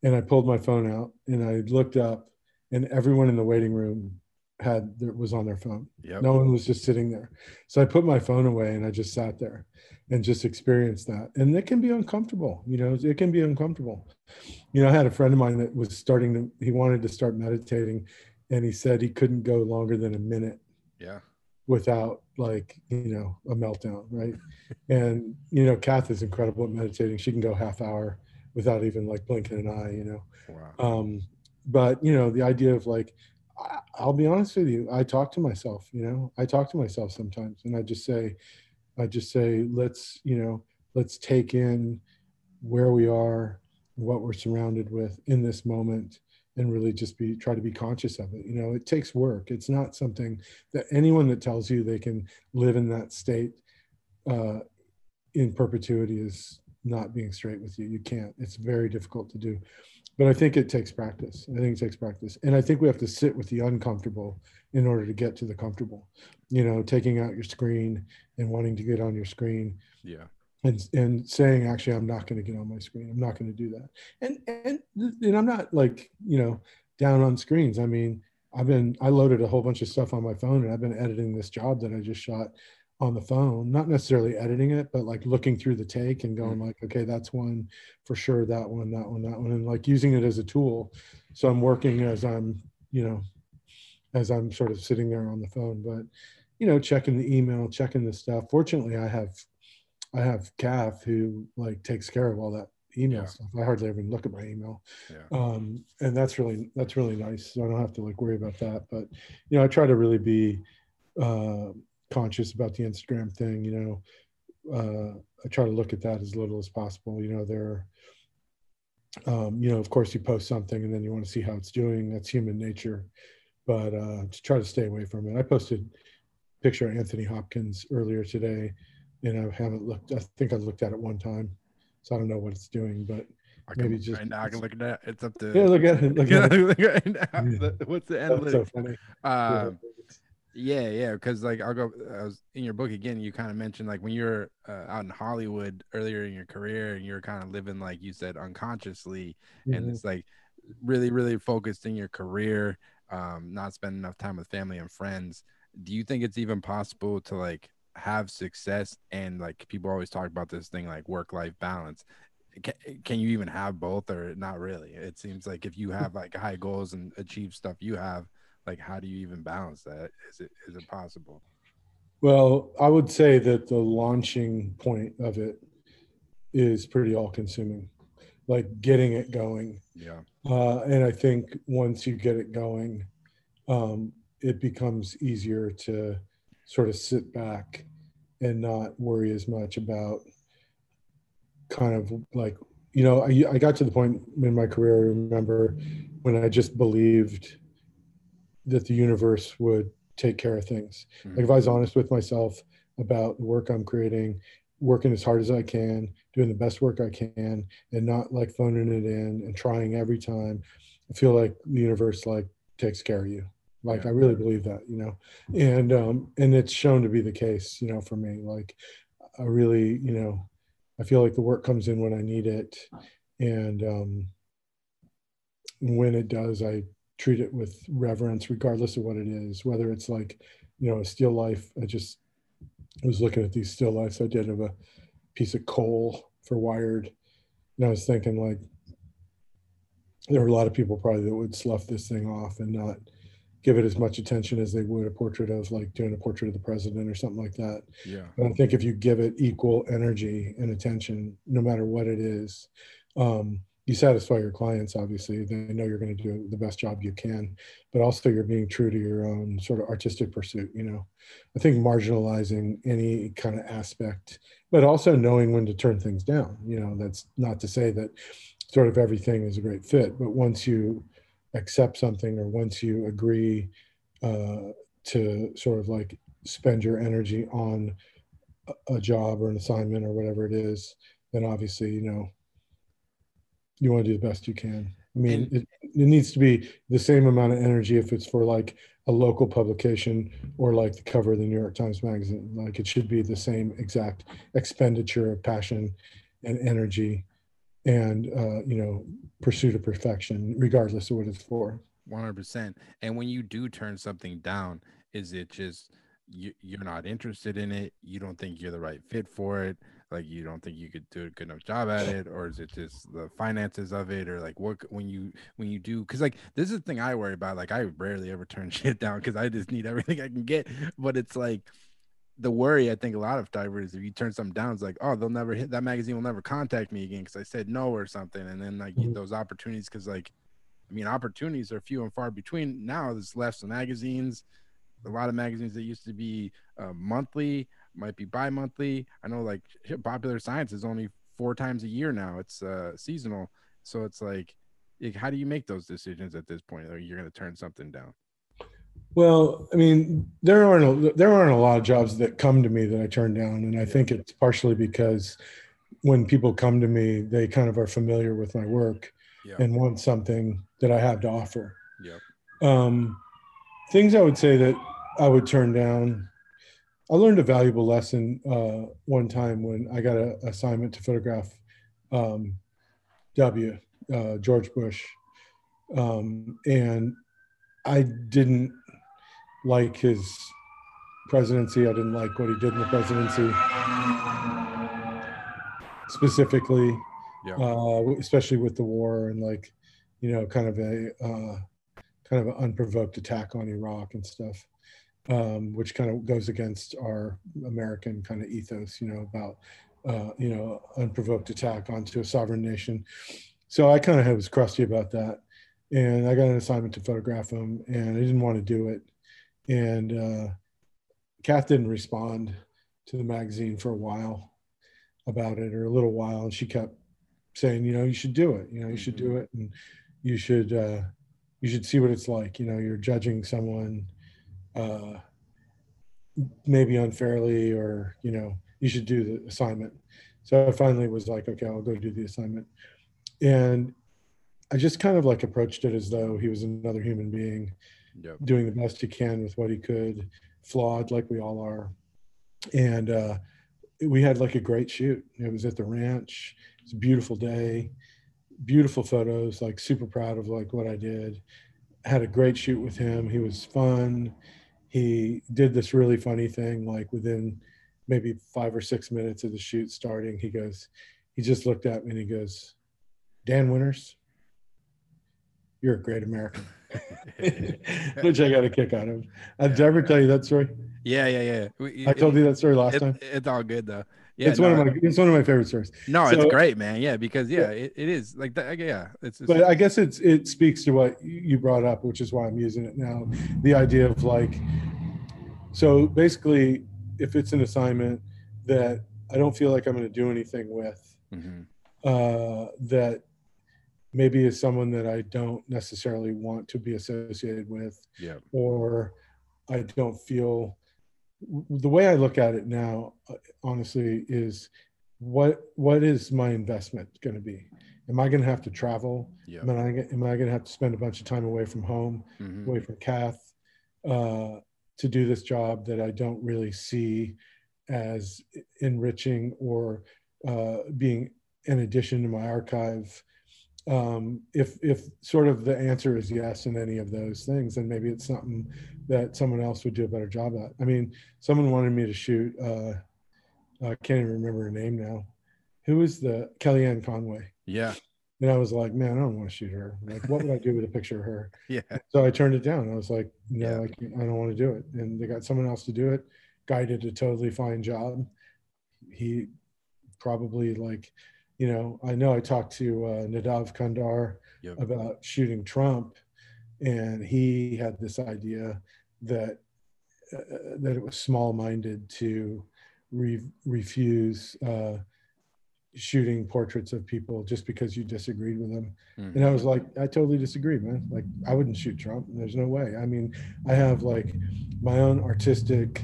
and i pulled my phone out and i looked up and everyone in the waiting room had there was on their phone. Yep. no one was just sitting there. So i put my phone away and i just sat there and just experienced that. And it can be uncomfortable you know it can be uncomfortable. You know i had a friend of mine that was starting to he wanted to start meditating and he said he couldn't go longer than a minute Yeah. without like you know a meltdown right? [laughs] And you know kath is incredible at meditating. She can go half hour without even like blinking an eye you know? Wow. um but you know the idea of like i'll be honest with you i talk to myself you know? I talk to myself sometimes and i just say i just say let's you know let's take in where we are what we're surrounded with in this moment and really just be try to be conscious of it. You know it takes work. It's not something that anyone that tells you they can live in that state uh, in perpetuity is not being straight with you. You can't. It's very difficult to do but I think it takes practice. I think it takes practice. And I think we have to sit with the uncomfortable in order to get to the comfortable. You know, taking out your screen and wanting to get on your screen. Yeah. and and saying actually i'm not going to get on my screen i'm not going to do that and and and i'm not like you know down on screens i mean i've been i loaded a whole bunch of stuff on my phone and i've been editing this job that i just shot on the phone not necessarily editing it but like looking through the take and going like okay that's one for sure that one that one that one and like using it as a tool so i'm working as i'm you know as i'm sort of sitting there on the phone but you know checking the email checking the stuff fortunately i have I have Kath who like takes care of all that email Yeah. stuff. I hardly even look at my email. Yeah. Um, and that's really that's really nice. So I don't have to like worry about that. But you know, I try to really be uh conscious about the Instagram thing, you know. Uh I try to look at that as little as possible. You know, there um, you know, of course you post something and then you want to see how it's doing. That's human nature. But uh to try to stay away from it. I posted a picture of Anthony Hopkins earlier today and I haven't looked. I think I looked at it one time, so I don't know what it's doing. But I can, Maybe just- right now I can look at it. It's up to yeah, look at it. Look at [laughs] it. Look at it now. Yeah. The- What's the That's so funny. Um, yeah, yeah, yeah, because like I'll go. I was in your book again. You kind of mentioned like when you're uh, out in Hollywood earlier in your career, and you're kind of living like you said unconsciously, and Mhm. it's like really, really focused in your career, um, not spending enough time with family and friends. Do you think it's even possible to like have success and like people always talk about this thing like work life balance? Can, can you even have both or not really? It seems like if you have like high goals and achieve stuff you have, like how do you even balance that? Is it is it possible? Well, I would say that the launching point of it is pretty all-consuming, like getting it going. Yeah. Uh, and I think once you get it going, um, it becomes easier to sort of sit back and not worry as much about kind of like, you know, I, I got to the point in my career, I remember when I just believed that the universe would take care of things. Like if I was honest with myself about the work I'm creating, working as hard as I can, doing the best work I can, and not like phoning it in and trying every time, I feel like the universe like takes care of you. Like Yeah. I really believe that, you know, and um, and it's shown to be the case, you know, for me. Like I really, you know, I feel like the work comes in when I need it, and um, when it does, I treat it with reverence, regardless of what it is. Whether it's like, you know, a still life. I just was looking at these still lifes I did of a piece of coal for Wired, and I was thinking like, there are a lot of people probably that would slough this thing off and not give it as much attention as they would a portrait of like doing a portrait of the president or something like that. Yeah. But I think if you give it equal energy and attention, no matter what it is, um, you satisfy your clients. Obviously, they know you're going to do the best job you can, but also you're being true to your own sort of artistic pursuit. You know, I think marginalizing any kind of aspect, but also knowing when to turn things down. You know, that's not to say that sort of everything is a great fit, but once you accept something or once you agree uh, to sort of like spend your energy on a- a job or an assignment or whatever it is, then obviously, you know, you want to do the best you can. I mean, And- it, it needs to be the same amount of energy if it's for like a local publication or like the cover of the New York Times Magazine. Like it should be the same exact expenditure of passion and energy and, uh, you know, pursuit of perfection, regardless of what it's for. One hundred percent. And when you do turn something down, is it just you, you're not interested in it? You don't think you're the right fit for it? Like you don't think you could do a good enough job at it, or is it just the finances of it, or like what when you when you do? Because like this is the thing I worry about. Like I rarely ever [laughs] turn shit down because I just need everything I can get. But it's like the worry I think a lot of divers if you turn something down, it's like oh they'll never hit that magazine will never contact me again because I said no or something, and then like Mhm. those opportunities because like I mean, opportunities are few and far between. Now there's less magazines. A lot of magazines that used to be uh, monthly might be bi-monthly. I know like Popular Science is only four times a year now. It's uh, seasonal, so it's like, like, how do you make those decisions at this point? Or you're going to turn something down? Well, I mean, there aren't a, there aren't a lot of jobs that come to me that I turn down, and I think it's partially because when people come to me, they kind of are familiar with my work Yeah. and want something that I have to offer. Yep. Um, things I would say that I would turn down. I learned a valuable lesson uh, one time when I got an assignment to photograph um, W, uh, George Bush. Um, and I didn't like his presidency. I didn't like what he did in the presidency. Specifically, Yeah. uh, especially with the war and like, you know, kind of a uh, kind of an unprovoked attack on Iraq and stuff, um, which kind of goes against our American kind of ethos, you know, about uh, you know unprovoked attack onto a sovereign nation. So I kind of was crusty about that, and I got an assignment to photograph him, and I didn't want to do it, and uh, Kath didn't respond to the magazine for a while about it or a little while and she kept saying you know you should do it. You know you should do it and you should uh you should see what it's like. You know you're judging someone uh maybe unfairly or you know you should do the assignment so i finally was like okay i'll go do the assignment and i just kind of like approached it as though he was another human being Yep. doing the best he can with what he could, flawed like we all are. And uh, we had like a great shoot. It was at the ranch. It's a beautiful day, beautiful photos. Like super proud of like what I did. Had a great shoot with him. He was fun. He did this really funny thing. Like within maybe five or six minutes of the shoot starting, he goes, he just looked at me and he goes, Dan Winters, you're a great American. [laughs] which I got a kick out of. Uh, did I ever tell you that story? yeah, yeah, yeah. We- I told you that story last it- time. It's all good though. Yeah, it's no, one of my it's one of my favorite stories. No, So- it's great, man. Yeah, because yeah, It, it is like that. Yeah, it's, it's But I guess it's it speaks to what you brought up, which is why I'm using it now. The idea of like, so basically, if it's an assignment that I don't feel like I'm going to do anything with, Mhm. uh, that maybe is someone that I don't necessarily want to be associated with, yeah, or I don't feel the way I look at it now, uh, honestly, is what what is my investment going to be? Am I going to have to travel? yeah. Am I, am I going to have to spend a bunch of time away from home, Mhm. away from Kath, uh, to do this job that I don't really see as enriching or uh, being an addition to my archive? Um, if if sort of the answer is yes in any of those things, then maybe it's something that someone else would do a better job at. I mean, someone wanted me to shoot. Uh, I can't even remember her name now. Who was the Kellyanne Conway? Yeah, And I was like, man, I don't want to shoot her. Like, what would I do with a picture of her? [laughs] yeah, So I turned it down. I was like, no, Yeah. I, can't, I don't want to do it. And they got someone else to do it. Guy did a totally fine job. He probably like, you know, I know I talked to uh, Nadav Kander Yep. about shooting Trump, and he had this idea that uh, that it was small-minded to re- refuse uh, shooting portraits of people just because you disagreed with them. Mhm. And I was like, I totally disagree, man. Like, I wouldn't shoot Trump. There's no way. I mean, I have like my own artistic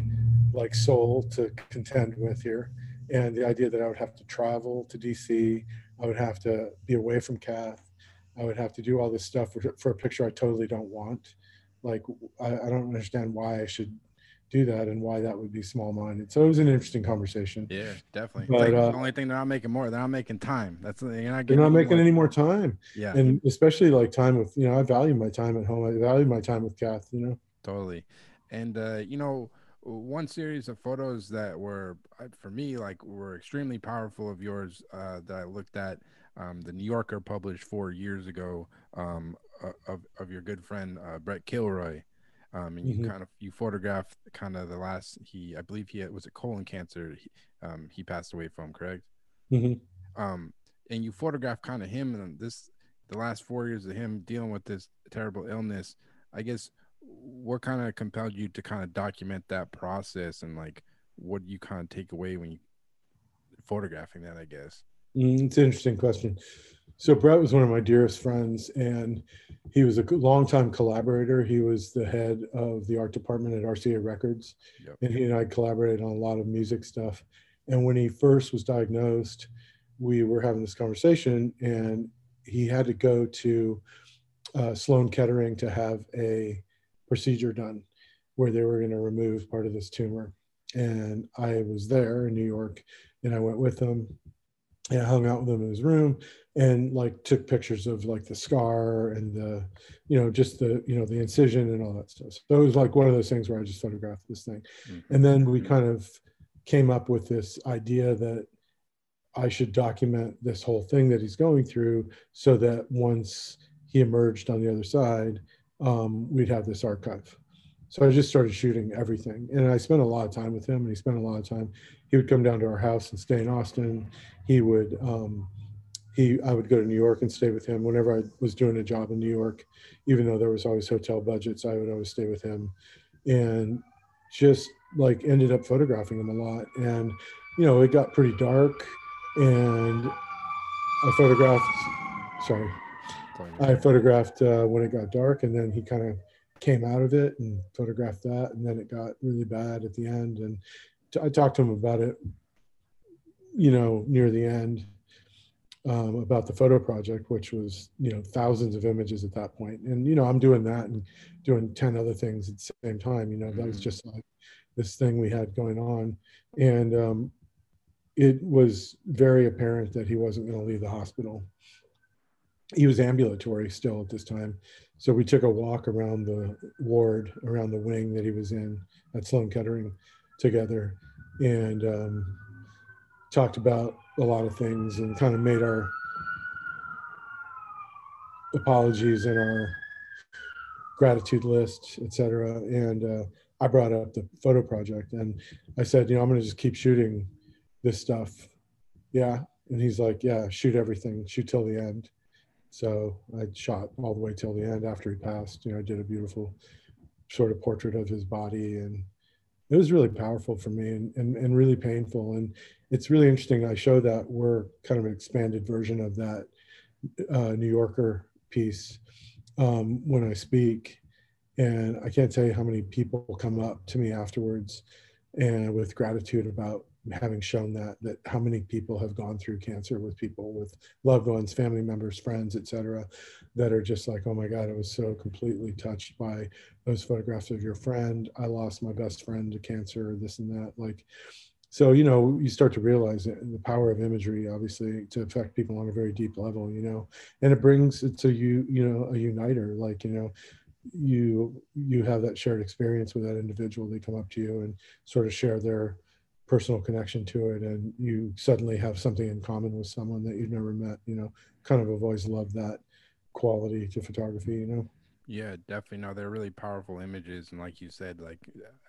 like soul to contend with here. And the idea that I would have to travel to DC, I would have to be away from Kath, I would have to do all this stuff for, for a picture I totally don't want. Like, I, I don't understand why I should do that and why that would be small minded. So it was an interesting conversation. yeah, definitely. But, like uh, the only thing they're not making more. They're not making time. That's you're not getting. They're not making more- any more time. Yeah, and especially like time with you know i value my time at home i value my time with kath you know totally. And uh, you know, one series of photos that were uh, for me like were extremely powerful of yours uh, that I looked at. Um, the New Yorker published four years ago um, of of your good friend uh, Brett Kilroe. Um, and you Mhm. kind of you photographed kind of the last he I believe he had, was it colon cancer he, um, he passed away from correct Mhm. um and you photographed kind of him and this the last four years of him dealing with this terrible illness i guess what kind of compelled you to kind of document that process and like what you kind of take away when you photographing that i guess it's an interesting question. So brett was one of my dearest friends and he was a longtime collaborator. He was the head of the art department at rca records Yep. and he and i collaborated on a lot of music stuff. And when he first was diagnosed we were having this conversation and he had to go to uh, sloan kettering to have a procedure done where they were going to remove part of this tumor. And I was there in New York, and I went with him, and I hung out with him in his room, and like took pictures of like the scar and the, you know, just the you know the incision and all that stuff. So it was like one of those things where I just photographed this thing, mm-hmm. and then we kind of came up with this idea that I should document this whole thing that he's going through so that once he emerged on the other side, um, we'd have this archive. So I just started shooting everything. And I spent a lot of time with him, and he spent a lot of time. He would come down to our house and stay in Austin. He would, um, he, I would go to New York and stay with him whenever I was doing a job in New York. Even though there was always hotel budgets, I would always stay with him, and just like ended up photographing him a lot. And you know, it got pretty dark, and I photographed. Sorry, I photographed uh, when it got dark, and then he kind of came out of it and photographed that, and then it got really bad at the end. And t- I talked to him about it, you know, near the end. Um, about the photo project, which was you know thousands of images at that point, and you know I'm doing that and doing ten other things at the same time. You know that was mm-hmm. just like this thing we had going on, and um, it was very apparent that he wasn't going to leave the hospital he was ambulatory still at this time. So we took a walk around the ward, around the wing that he was in at Sloan Kettering together and um, talked about a lot of things and kind of made our apologies and our gratitude list, et cetera. And uh, I brought up the photo project and I said, you know, I'm going to just keep shooting this stuff. Yeah. And he's like, yeah, shoot everything, shoot till the end. So I shot all the way till the end after he passed. You know, I did a beautiful sort of portrait of his body and it was really powerful for me and, and, and really painful. And it's really interesting. I show that we're kind of an expanded version of that uh, New Yorker piece um, when I speak. And I can't tell you how many people come up to me afterwards and with gratitude about having shown that that how many people have gone through cancer with people with loved ones family members friends etc that are just like oh my god i was so completely touched by those photographs of your friend. I lost my best friend to cancer this and that like so you know you start to realize the power of imagery obviously to affect people on a very deep level you know and it brings it to you you know a uniter like you know you you have that shared experience with that individual. They come up to you and sort of share their personal connection to it and you suddenly have something in common with someone that you've never met you know kind of have always loved that quality to photography you know? Yeah definitely. No they're really powerful images and like you said like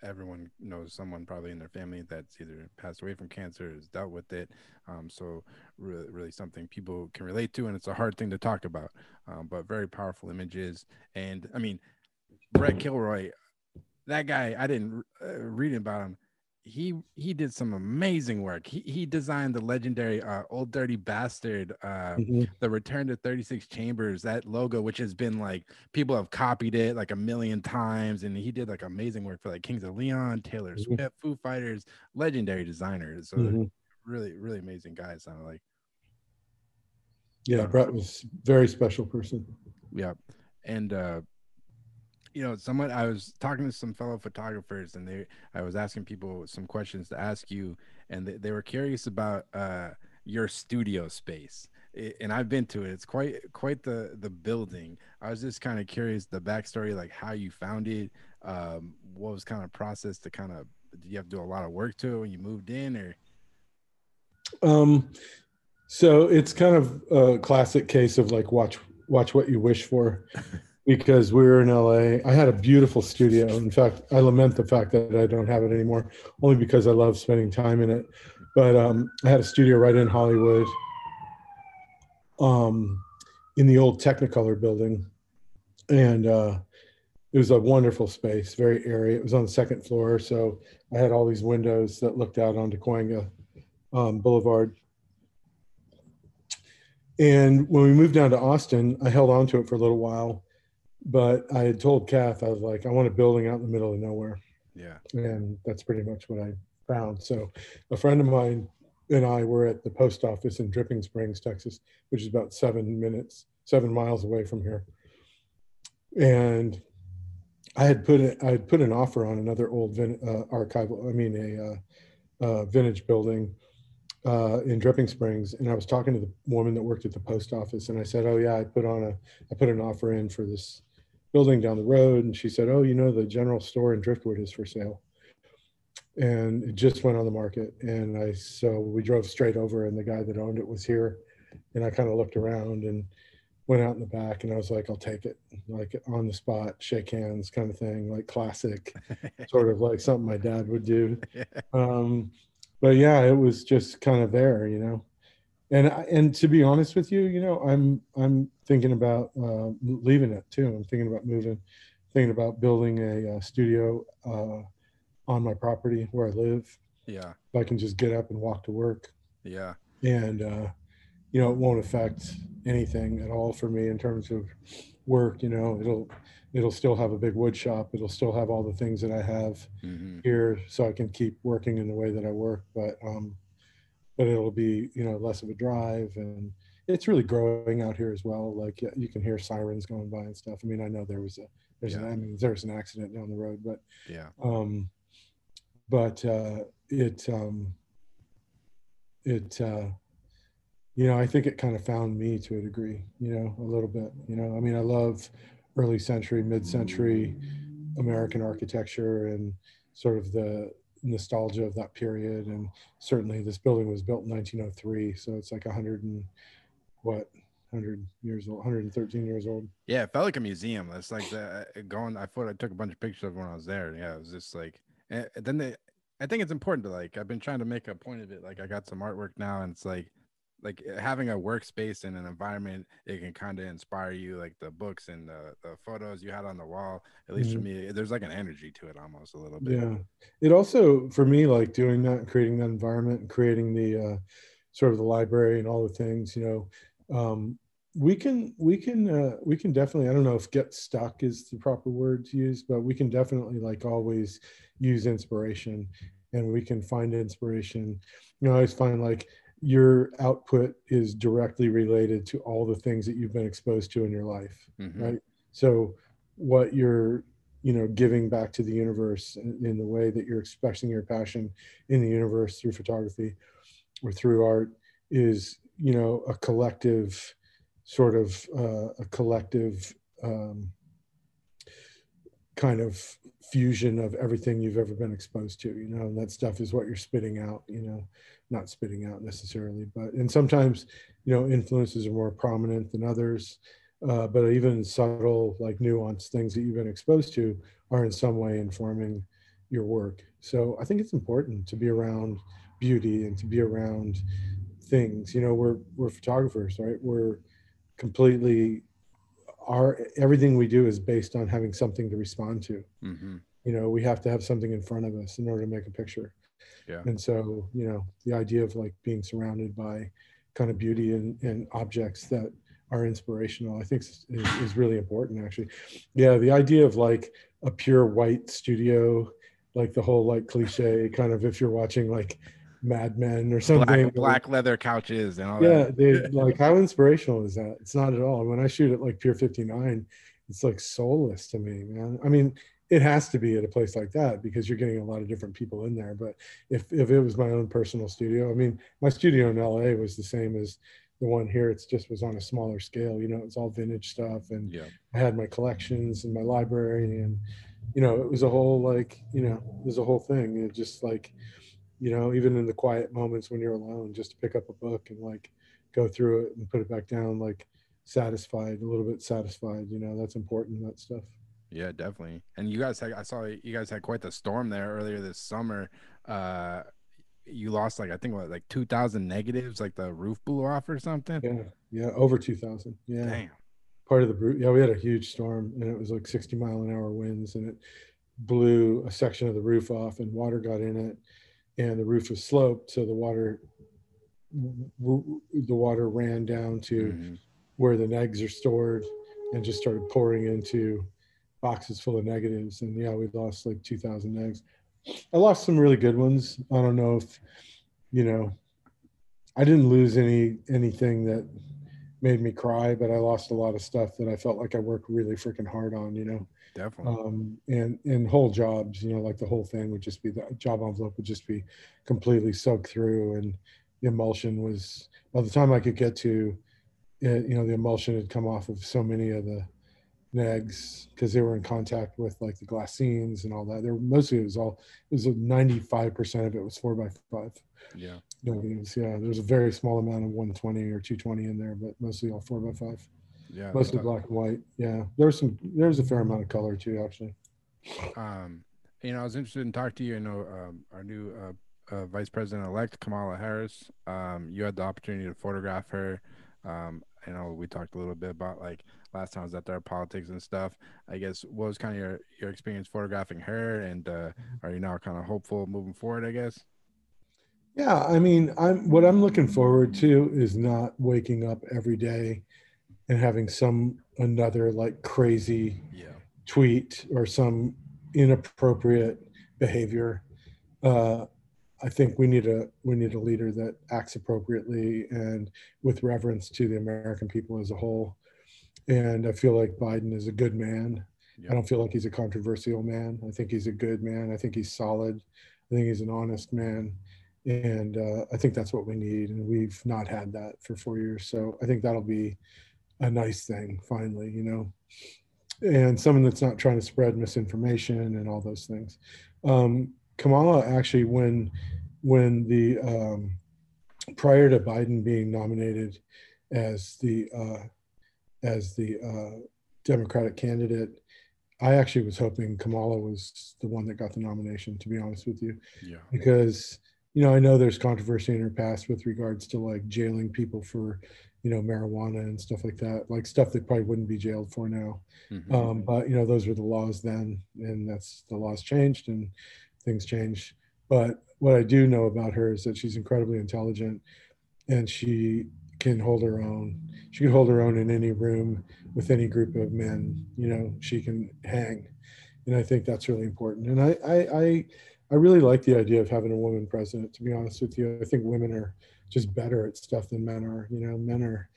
everyone knows someone probably in their family that's either passed away from cancer or has dealt with it um, so really, really something people can relate to and it's a hard thing to talk about um, but very powerful images and i mean brett kilroe that guy i didn't uh, read about him he he did some amazing work. He he designed the legendary uh, Old Dirty Bastard, uh, mm-hmm. the Return to 36 Chambers, that logo, which has been like people have copied it like a million times, and he did like amazing work for like Kings of Leon, Taylor mm-hmm. Swift, Foo Fighters, legendary designers. So mm-hmm. really really amazing guys. Sound like. Yeah, Brett was very special person. Yeah, and uh, you know, someone I was talking to some fellow photographers, and they I was asking people some questions to ask you, and they, they were curious about uh, your studio space. It, and I've been to it. It's quite quite the the building. I was just kind of curious the backstory, like how you found it. Um, what was kind of process to kind of did you have to do a lot of work to it when you moved in, or? Um, so it's kind of a classic case of like watch watch what you wish for. [laughs] because we were in LA. I had a beautiful studio. In fact, I lament the fact that I don't have it anymore, only because I love spending time in it. But um, I had a studio right in Hollywood, um, in the old Technicolor building, and uh, it was a wonderful space, very airy. It was on the second floor, so I had all these windows that looked out onto Cahuenga um, Boulevard. And when we moved down to Austin, I held on to it for a little while but I had told Kath, I was like, I want a building out in the middle of nowhere. Yeah. And that's pretty much what I found. So a friend of mine and I were at the post office in Dripping Springs, Texas, which is about seven minutes, seven miles away from here. And I had put it, I had put an offer on another old vin, uh, archival, I mean, a uh, uh, vintage building uh, in Dripping Springs, and I was talking to the woman that worked at the post office, and I said, "Oh yeah, I put on a, I put an offer in for this building down the road," and she said, "Oh, you know, the general store in Driftwood is for sale." And it just went on the market, and I so we drove straight over, and the guy that owned it was here, and I kind of looked around and went out in the back and I was like, I'll take it, like on the spot, shake hands kind of thing, like classic, [laughs] sort of like something my dad would do. [laughs] Um, but yeah, it was just kind of there, you know. And and to be honest with you, you know, I'm I'm thinking about uh, leaving it too. I'm thinking about moving, thinking about building a, a studio uh, on my property where I live. Yeah, So I can just get up and walk to work. Yeah, and uh, you know, it won't affect anything at all for me in terms of work. You know, it'll it'll still have a big wood shop. It'll still have all the things that I have mm-hmm. here, so I can keep working in the way that I work. But um, but it'll be you know less of a drive, and it's really growing out here as well. Like you can hear sirens going by and stuff. I mean, I know there was a there's yeah. an I mean there's an accident down the road, but yeah. Um, but uh, it um, it uh, you know, I think it kind of found me to a degree, you know, a little bit, you know, I mean, I love early century, mid century American architecture and sort of the nostalgia of that period. And certainly this building was built in 1903. So it's like 100 and what, 100 years old, 113 years old. Yeah, it felt like a museum. It's like the, uh, going, I thought I took a bunch of pictures of when I was there. Yeah, it was just like, and then they, I think it's important to like, I've been trying to make a point of it. Like, I got some artwork now, and it's like, like eh, having a workspace and an environment it can kind of inspire you like the books and the, the photos you had on the wall at least mm-hmm. for me there's like an energy to it almost a little bit. Yeah. It also for me like doing that creating that environment and creating the uh, sort of the library and all the things you know um, we can we can uh, we can definitely i don't know if get stuck is the proper word to use but we can definitely like always use inspiration and we can find inspiration. You know i always find like your output is directly related to all the things that you've been exposed to in your life mm-hmm. right so what you're you know giving back to the universe in, in, the way that you're expressing your passion in the universe through photography or through art is you know a collective sort of uh, a collective um, kind of fusion of everything you've ever been exposed to you know and that stuff is what you're spitting out you know not spitting out necessarily, but and sometimes you know influences are more prominent than others. Uh, but even subtle, like nuanced things that you've been exposed to are in some way informing your work. So I think it's important to be around beauty and to be around things. You know, we're we're photographers, right? We're completely our everything we do is based on having something to respond to. Mm-hmm. You know, we have to have something in front of us in order to make a picture. Yeah. And so, you know, the idea of like being surrounded by kind of beauty and, and objects that are inspirational, I think is, is really important actually. Yeah. The idea of like a pure white studio, like the whole like cliche kind of, if you're watching like Mad Men or something. Black, black leather couches and all yeah, that. Yeah, [laughs] like how inspirational is that? It's not at all. When I shoot at like Pier 59, it's like soulless to me, man. I mean, it has to be at a place like that because you're getting a lot of different people in there. But if if it was my own personal studio, I mean, my studio in LA was the same as the one here. It's just was on a smaller scale. You know, it's all vintage stuff, and yeah. I had my collections and my library, and you know, it was a whole like you know, it was a whole thing. It just like, you know, even in the quiet moments when you're alone, just to pick up a book and like go through it and put it back down, like satisfied, a little bit satisfied. You know, that's important. That stuff. Yeah, definitely. And you guys had I saw you guys had quite the storm there earlier this summer. Uh you lost like I think what like 2000 negatives like the roof blew off or something. Yeah. Yeah, over 2000. Yeah. Damn. Part of the yeah, we had a huge storm and it was like 60 mile an hour winds and it blew a section of the roof off and water got in it and the roof was sloped so the water the water ran down to mm-hmm. where the negs are stored and just started pouring into boxes full of negatives, and yeah, we lost like two thousand eggs. I lost some really good ones. I don't know if you know. I didn't lose any anything that made me cry, but I lost a lot of stuff that I felt like I worked really freaking hard on, you know. Definitely. Um, and and whole jobs, you know, like the whole thing would just be the job envelope would just be completely soaked through, and the emulsion was by the time I could get to, it, you know, the emulsion had come off of so many of the negs because they were in contact with like the glassines and all that. There mostly it was all it was a ninety five percent of it was four by five. yeah. No, it was, yeah, there's a very small amount of 120 or 220 in there, but mostly all four by five. Yeah. Mostly black and white. Yeah, there's some. There's a fair amount of color too, actually. Um, you know, I was interested in talking to you. You know, um, our new uh, uh, Vice President elect Kamala Harris. Um, you had the opportunity to photograph her. Um, I know we talked a little bit about like last time I was at there politics and stuff. I guess what was kind of your your experience photographing her, and uh, are you now kind of hopeful moving forward? I guess. Yeah, I mean, I'm what I'm looking forward to is not waking up every day and having some another like crazy Yeah. tweet or some inappropriate behavior. Uh, I think we need a we need a leader that acts appropriately and with reverence to the American people as a whole. And I feel like Biden is a good man. Yeah. I don't feel like he's a controversial man. I think he's a good man. I think he's solid. I think he's an honest man. And uh, I think that's what we need. And we've not had that for four years. So I think that'll be a nice thing finally, you know, and someone that's not trying to spread misinformation and all those things. Um, Kamala actually, when when the um, prior to Biden being nominated as the uh, as the uh, Democratic candidate, I actually was hoping Kamala was the one that got the nomination. To be honest with you, Yeah. because you know I know there's controversy in her past with regards to like jailing people for you know marijuana and stuff like that, like stuff that probably wouldn't be jailed for now. Mhm. Um, but you know those were the laws then, and that's the laws changed and things change But what I do know about her is that she's incredibly intelligent, and she can hold her own. She can hold her own in any room with any group of men. You know, she can hang, and I think that's really important. And I, I, I, I really like the idea of having a woman president. To be honest with you, I think women are just better at stuff than men are. You know, men are,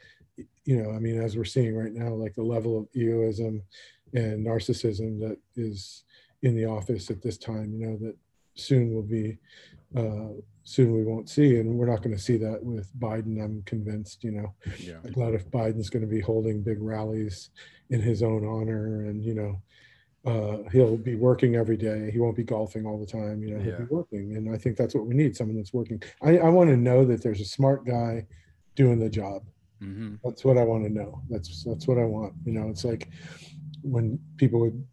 you know, I mean, as we're seeing right now, like the level of egoism and narcissism that is in the office at this time. You know, that soon will be. Uh, soon we won't see and we're not going to see that with biden i'm convinced you know Yeah. I doubt if Biden's going to be holding big rallies in his own honor, and you know, uh, he'll be working every day. He won't be golfing all the time. You know, he'll Yeah. be working, and I think that's what we need: someone that's working. I, I want to know that there's a smart guy doing the job. Mm-hmm. That's what I want to know. That's that's what I want. You know, it's like when people would,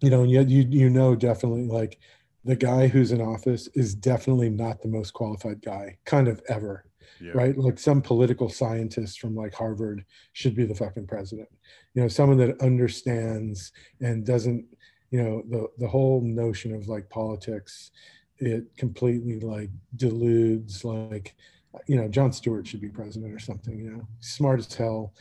you know, and yet you you know definitely like the guy who's in office is definitely not the most qualified guy, kind of ever Yeah. right? Like some political scientist from like Harvard should be the fucking president. You know, someone that understands and doesn't, you know, the the whole notion of like politics, it completely like deludes like, you know, Jon Stewart should be president or something, you know, smart as hell,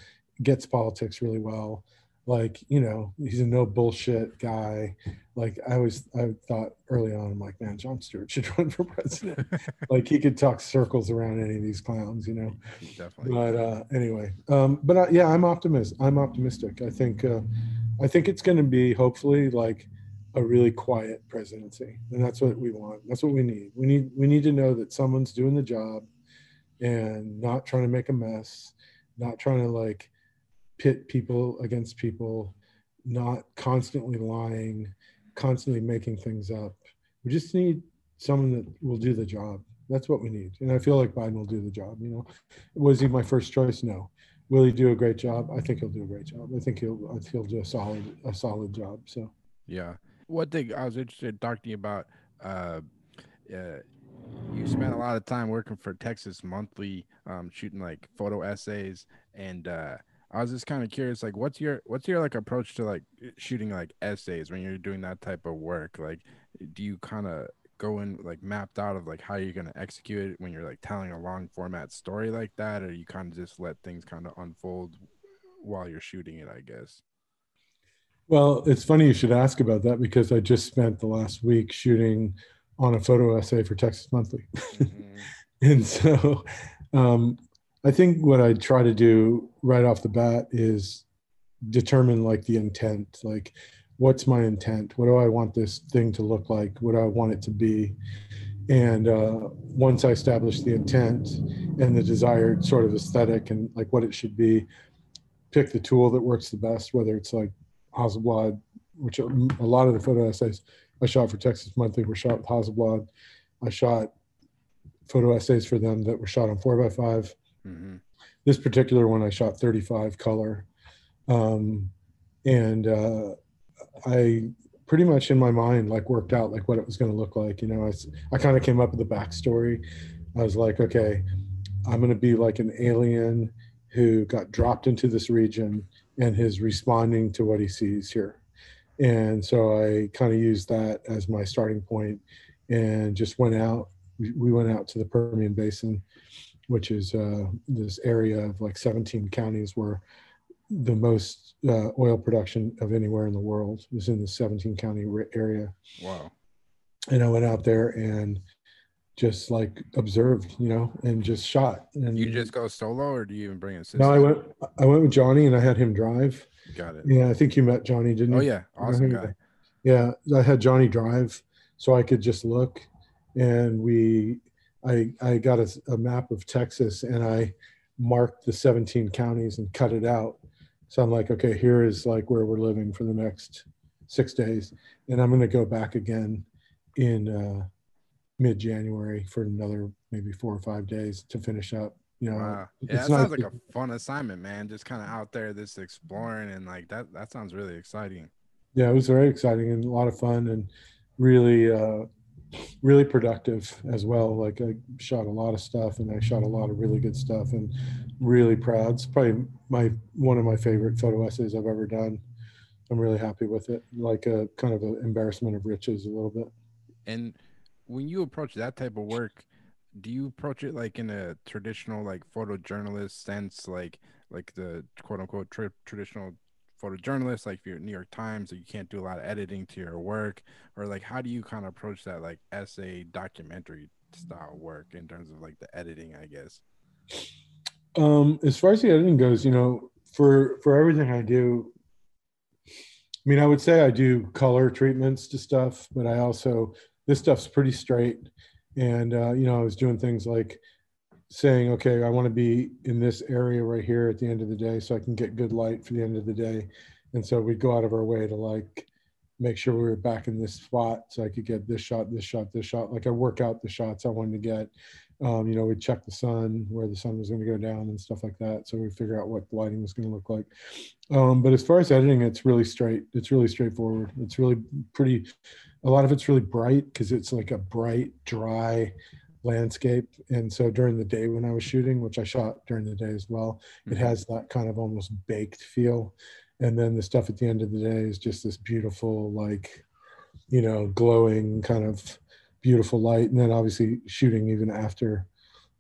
gets politics really well. Like, you know, he's a no bullshit guy. Like I was I thought early on, I'm like, man, Jon Stewart should [laughs] run for president [laughs] like he could talk circles around any of these clowns, you know. Definitely. But uh, anyway, um, but uh, yeah, I'm optimistic. I'm optimistic. I think uh, I think it's going to be hopefully like a really quiet presidency, and that's what we want. That's what we need. We need we need to know that someone's doing the job and not trying to make a mess, not trying to like pit people against people, not constantly lying, constantly making things up. We just need someone that will do the job. That's what we need. And I feel like Biden will do the job. You know, was he my first choice? No. Will he do a great job? I think he'll do a great job. I think he'll I think he'll do a solid a solid job. So Yeah. One thing I was interested in talking to you about, uh, uh, you spent a lot of time working for Texas Monthly, um, shooting like photo essays, and uh, I was just kind of curious, like, what's your what's your like approach to like shooting like essays when you're doing that type of work? Like, do you kind of go in like mapped out of like how you're gonna execute it when you're like telling a long format story like that, or you kind of just let things kind of unfold while you're shooting it? I guess. Well, it's funny you should ask about that because I just spent the last week shooting on a photo essay for Texas Monthly. Mhm. [laughs] and so um, I think what I try to do right off the bat is determine like the intent, like what's my intent? What do I want this thing to look like? What do I want it to be? And uh, once I establish the intent and the desired sort of aesthetic and like what it should be, pick the tool that works the best, whether it's like Hasselblad, which a lot of the photo essays I shot for Texas Monthly were shot with Hasselblad. I shot photo essays for them that were shot on four by 5 mm-hmm. This particular one I shot 35 color. Um, and uh, I pretty much in my mind like worked out like what it was going to look like. You know, I, I kind of came up with the backstory. I was like, okay, I'm going to be like an alien who got dropped into this region and is responding to what he sees here. And so I kind of used that as my starting point and just went out. We went out to the Permian Basin, which is uh, this area of like 17 counties where the most uh, oil production of anywhere in the world is in the 17 county area. Wow. And I went out there and just like observed, you know, and just shot. And you just go solo, or do you even bring a sister? No, I went. I went with Johnny, and I had him drive. Got it. Yeah, I think you met Johnny, didn't you? Oh yeah, awesome guy. Yeah, I had Johnny drive, so I could just look, and we, I, I got a, a map of Texas, and I marked the 17 counties and cut it out. So I'm like, okay, here is like where we're living for the next six days, and I'm going to go back again in. uh mid January for another maybe four or five days to finish up. You know, wow. yeah, that sounds like a fun assignment, man. Just kind of out there, this exploring, and like that. That sounds really exciting. Yeah, it was very exciting and a lot of fun, and really, uh, really productive as well. Like I shot a lot of stuff, and I shot a lot of really good stuff, and really proud. It's probably my one of my favorite photo essays I've ever done. I'm really happy with it. Like a kind of an embarrassment of riches, a little bit. And when you approach that type of work, do you approach it like in a traditional like photojournalist sense, like like the quote unquote tra- traditional photojournalist, like if you're at New York Times, you can't do a lot of editing to your work, or like how do you kind of approach that like essay documentary style work in terms of like the editing, I guess? Um, as far as the editing goes, you know, for for everything I do, I mean, I would say I do color treatments to stuff, but I also this stuff's pretty straight. And, uh, you know, I was doing things like saying, okay, I want to be in this area right here at the end of the day so I can get good light for the end of the day. And so we'd go out of our way to like make sure we were back in this spot so I could get this shot, this shot, this shot. Like I work out the shots I wanted to get. Um, you know, we'd check the sun, where the sun was going to go down and stuff like that. So we figure out what the lighting was going to look like. Um, but as far as editing, it's really straight. It's really straightforward. It's really pretty a lot of it's really bright because it's like a bright, dry landscape. And so during the day when I was shooting, which I shot during the day as well, mm-hmm. it has that kind of almost baked feel. And then the stuff at the end of the day is just this beautiful, like, you know, glowing kind of beautiful light. And then obviously shooting even after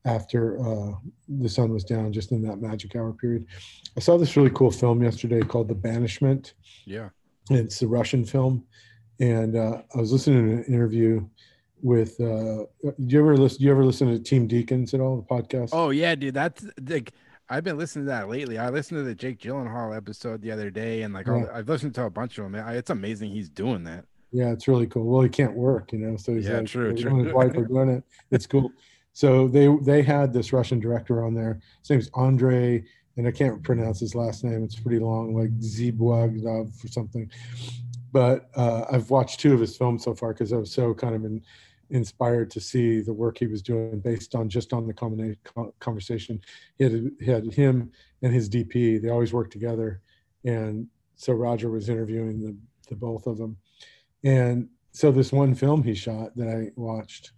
after uh, the sun was down, just in that magic hour period. I saw this really cool film yesterday called The Banishment. Yeah. It's a Russian film and uh, I was listening to an interview with. Uh, do you ever listen? Do you ever listen to Team Deakins at all? The podcast. Oh yeah, dude. That's like I've been listening to that lately. I listened to the Jake Gyllenhaal episode the other day, and like yeah. I've listened to a bunch of them. It's amazing he's doing that. Yeah, it's really cool. Well, he can't work, you know, so he's yeah, like, true, true. His wife are doing it. It's cool. So they they had this Russian director on there. His name's Andre, and I can't pronounce his last name. It's pretty long, like Zibwagdov or something but uh, I've watched two of his films so far because I was so kind of in, inspired to see the work he was doing based on just on the combination conversation. He had, he had him and his DP. They always work together, and so Roger was interviewing the the both of them, and so this one film he shot that I watched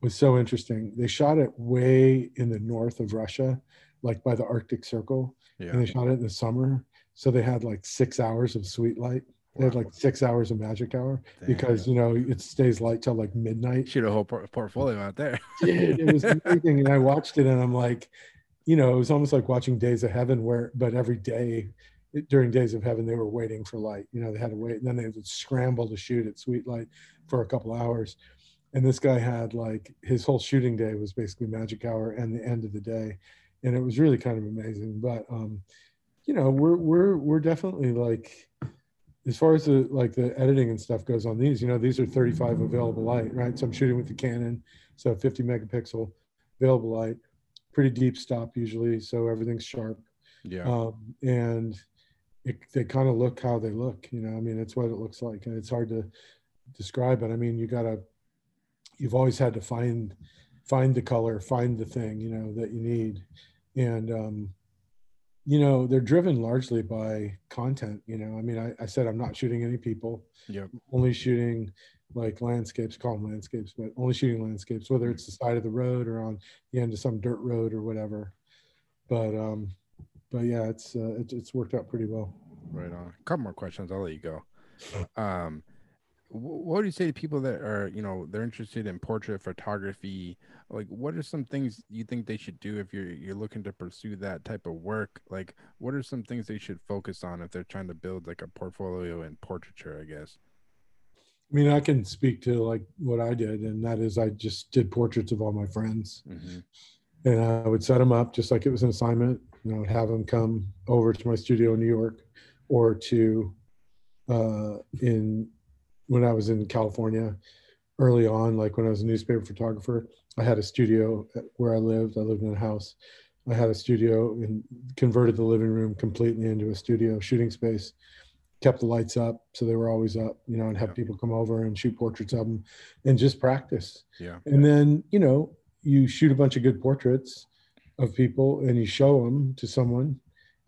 was so interesting. They shot it way in the north of Russia, like by the Arctic Circle, yeah. and they shot it in the summer. So they had like six hours of sweet light they had like six hours of magic hour Damn. because you know it stays light till like midnight. Shoot a whole por- portfolio out there. [laughs] Dude, it was amazing, and I watched it, and I'm like, you know, it was almost like watching Days of Heaven, where but every day during Days of Heaven they were waiting for light. You know, they had to wait, and then they would scramble to shoot at sweet light for a couple hours. And this guy had like his whole shooting day was basically magic hour and the end of the day and it was really kind of amazing. But um, you know, we're we're we're definitely like as far as the like the editing and stuff goes on these, you know, these are 35 available light, right? So I'm shooting with the Canon, so 50 megapixel available light, pretty deep stop usually, so everything's sharp. Yeah. Um, and it, they kind of look how they look, you know. I mean, it's what it looks like, and it's hard to describe it. I mean, you gotta, you've always had to find find the color, find the thing, you know, that you need, and um, you know they're driven largely by content you know i mean i, I said i'm not shooting any people Yep. only shooting like landscapes call them landscapes but only shooting landscapes whether it's the side of the road or on the end of some dirt road or whatever but um but yeah it's uh, it, it's worked out pretty well Right on. A couple more questions. I'll let you go. Um, what do you say to people that are, you know, they're interested in portrait photography? Like, what are some things you think they should do if you're you're looking to pursue that type of work? Like, what are some things they should focus on if they're trying to build like a portfolio in portraiture? I guess. i mean i can speak to like what i did and that is i just did portraits of all my friends Mm-hmm. and I would set them up just like it was an assignment. You know, I'd have them come over to my studio in New York or to uh, in when I was in California early on, like when I was a newspaper photographer. I had a studio where I lived. I lived in a house. I had a studio and converted the living room completely into a studio shooting space. Kept the lights up so they were always up, you know, and have Yeah. people come over and shoot portraits of them and just practice Yeah. and then you know you shoot a bunch of good portraits of people and you show them to someone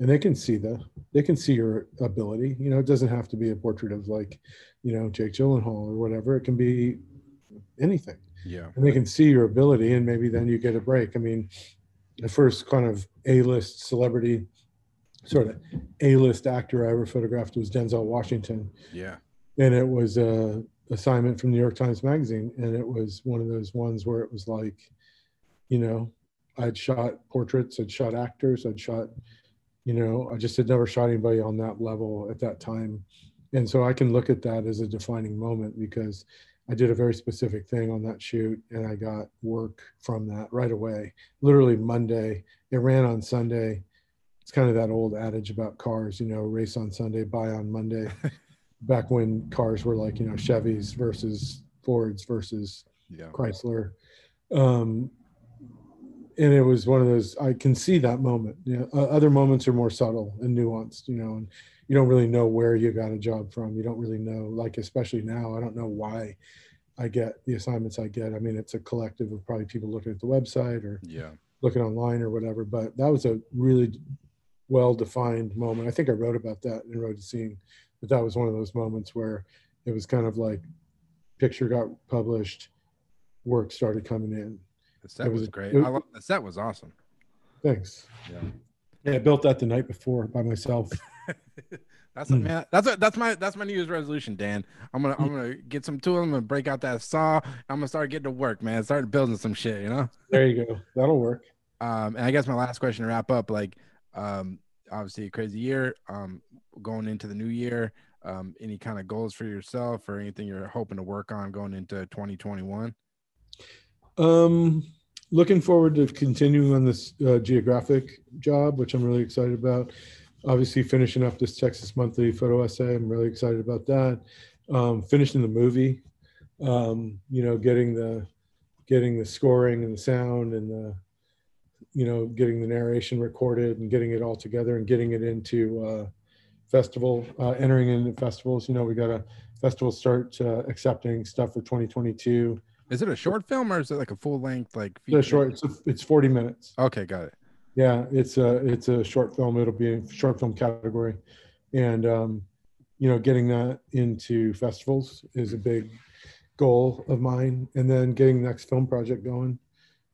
and they can see the they can see your ability. You know it doesn't have to be a portrait of like you know jake gyllenhaal or whatever. It can be anything. Yeah. and they can see your ability and maybe then you get a break. I mean the first kind of a-list celebrity sort of a-list actor i ever photographed was denzel washington. Yeah. and it was a assignment from New York Times Magazine, and it was one of those ones where it was like, you know, I'd shot portraits, I'd shot actors, I'd shot, you know, I just had never shot anybody on that level at that time, and so I can look at that as a defining moment because I did a very specific thing on that shoot, and I got work from that right away. Literally Monday, it ran on Sunday. It's kind of that old adage about cars, you know, race on Sunday, buy on Monday [laughs] back when cars were like you know Chevys versus Fords versus Yeah. Chrysler, um, and it was one of those. I can see that moment. You know, uh, other moments are more subtle and nuanced. You know, and you don't really know where you got a job from. You don't really know, like especially now. I don't know why I get the assignments I get. I mean, it's a collective of probably people looking at the website or Yeah. looking online or whatever. But that was a really well defined moment. I think I wrote about that in Road to Seeing, but that was one of those moments where it was kind of like picture got published, work started coming in. The set was was great. it- I love, the set was awesome. Thanks. Yeah. Yeah, I built that the night before by myself. [laughs] That's a Mm. man. That's a, that's my that's my New Year's resolution, Dan. I'm gonna I'm gonna get some tools. I'm gonna break out that saw. I'm gonna start getting to work, man. Start building some shit, you know. There you go. That'll work. Um, and I guess my last question to wrap up, like, um, obviously a crazy year. Um, going into the new year. Um, any kind of goals for yourself or anything you're hoping to work on going into 2021? Um, looking forward to continuing on this uh, geographic job, which I'm really excited about. Obviously, finishing up this Texas Monthly photo essay, I'm really excited about that. Um, finishing the movie, um, you know, getting the getting the scoring and the sound and the you know getting the narration recorded and getting it all together and getting it into uh, festival uh, entering into festivals you know we got a festival start uh, accepting stuff for 2022 Is it a short film or is it like a full length like feature? short it's, it's 40 minutes. Okay, got it. yeah it's a it's a short film. It'll be in short film category. And um you know getting that into festivals is a big goal of mine. And then getting the next film project going.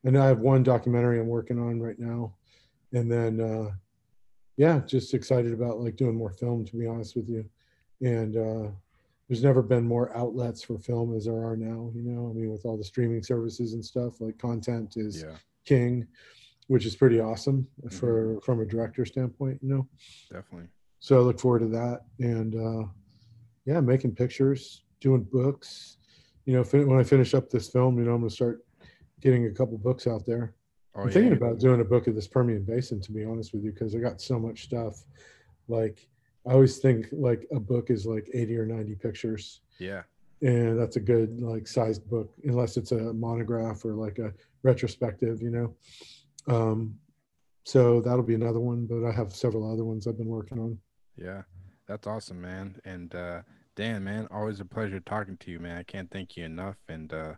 And i have one documentary i'm working on right now. And then uh yeah just excited about like doing more film to be honest with you. And uh there's never been more outlets for film as there are now you know i mean with all the streaming services and stuff like content is Yeah, king which is pretty awesome for from a director standpoint you know definitely. so i look forward to that and uh yeah making pictures doing books you know fin- when i finish up this film you know i'm going to start getting a couple books out there Oh, I'm yeah. thinking about doing a book of this Permian Basin, to be honest with you, because I got so much stuff. Like, I always think like a book is like 80 or 90 pictures. Yeah. And that's a good like sized book, unless it's a monograph or like a retrospective, you know. Um, so that'll be another one, but I have several other ones I've been working on. Yeah, that's awesome, man. And uh, Dan, man, always a pleasure talking to you, man. I can't thank you enough. And uh,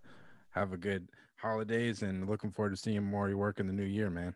have a good holidays and looking forward to seeing more of your work in the new year, man.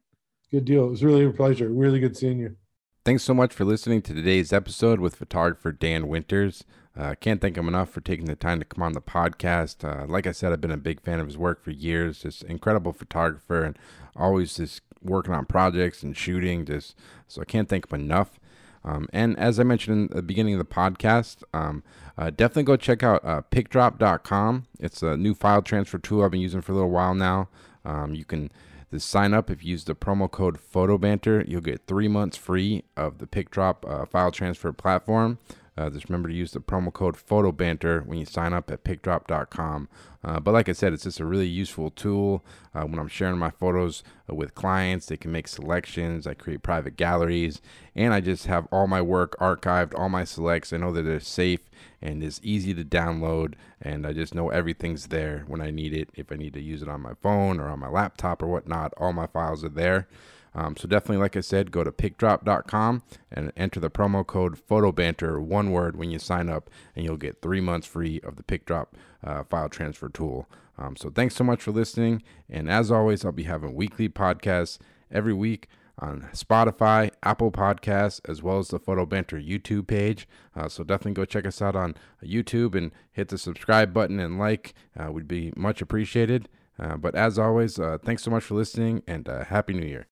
Good deal. It was really a pleasure. Really good seeing you. Thanks so much for listening to today's episode with photographer Dan Winters. Uh, can't thank him enough for taking the time to come on the podcast. Uh, like I said, I've been a big fan of his work for years. Just incredible photographer and always just working on projects and shooting. Just so I can't thank him enough. Um, and as I mentioned in the beginning of the podcast, um, uh, definitely go check out uh, picdrop.com. It's a new file transfer tool I've been using for a little while now. Um, you can just sign up if you use the promo code PhotoBanter. You'll get three months free of the PicDrop uh, file transfer platform. Uh, just remember to use the promo code PhotoBanter when you sign up at PicDrop.com. Uh, but like I said, it's just a really useful tool uh, when I'm sharing my photos with clients. They can make selections. I create private galleries, and I just have all my work archived, all my selects. I know that they're safe and it's easy to download, and I just know everything's there when I need it. If I need to use it on my phone or on my laptop or whatnot, all my files are there. Um, so definitely, like I said, go to picdrop.com and enter the promo code PhotoBanter, one word, when you sign up, and you'll get three months free of the PicDrop uh, file transfer tool. Um, so thanks so much for listening. And as always, I'll be having weekly podcasts every week on Spotify, Apple Podcasts, as well as the Photo Banter YouTube page. Uh, so definitely go check us out on YouTube and hit the subscribe button and like. Uh, would be much appreciated. Uh, but as always, uh, thanks so much for listening and uh, Happy New Year.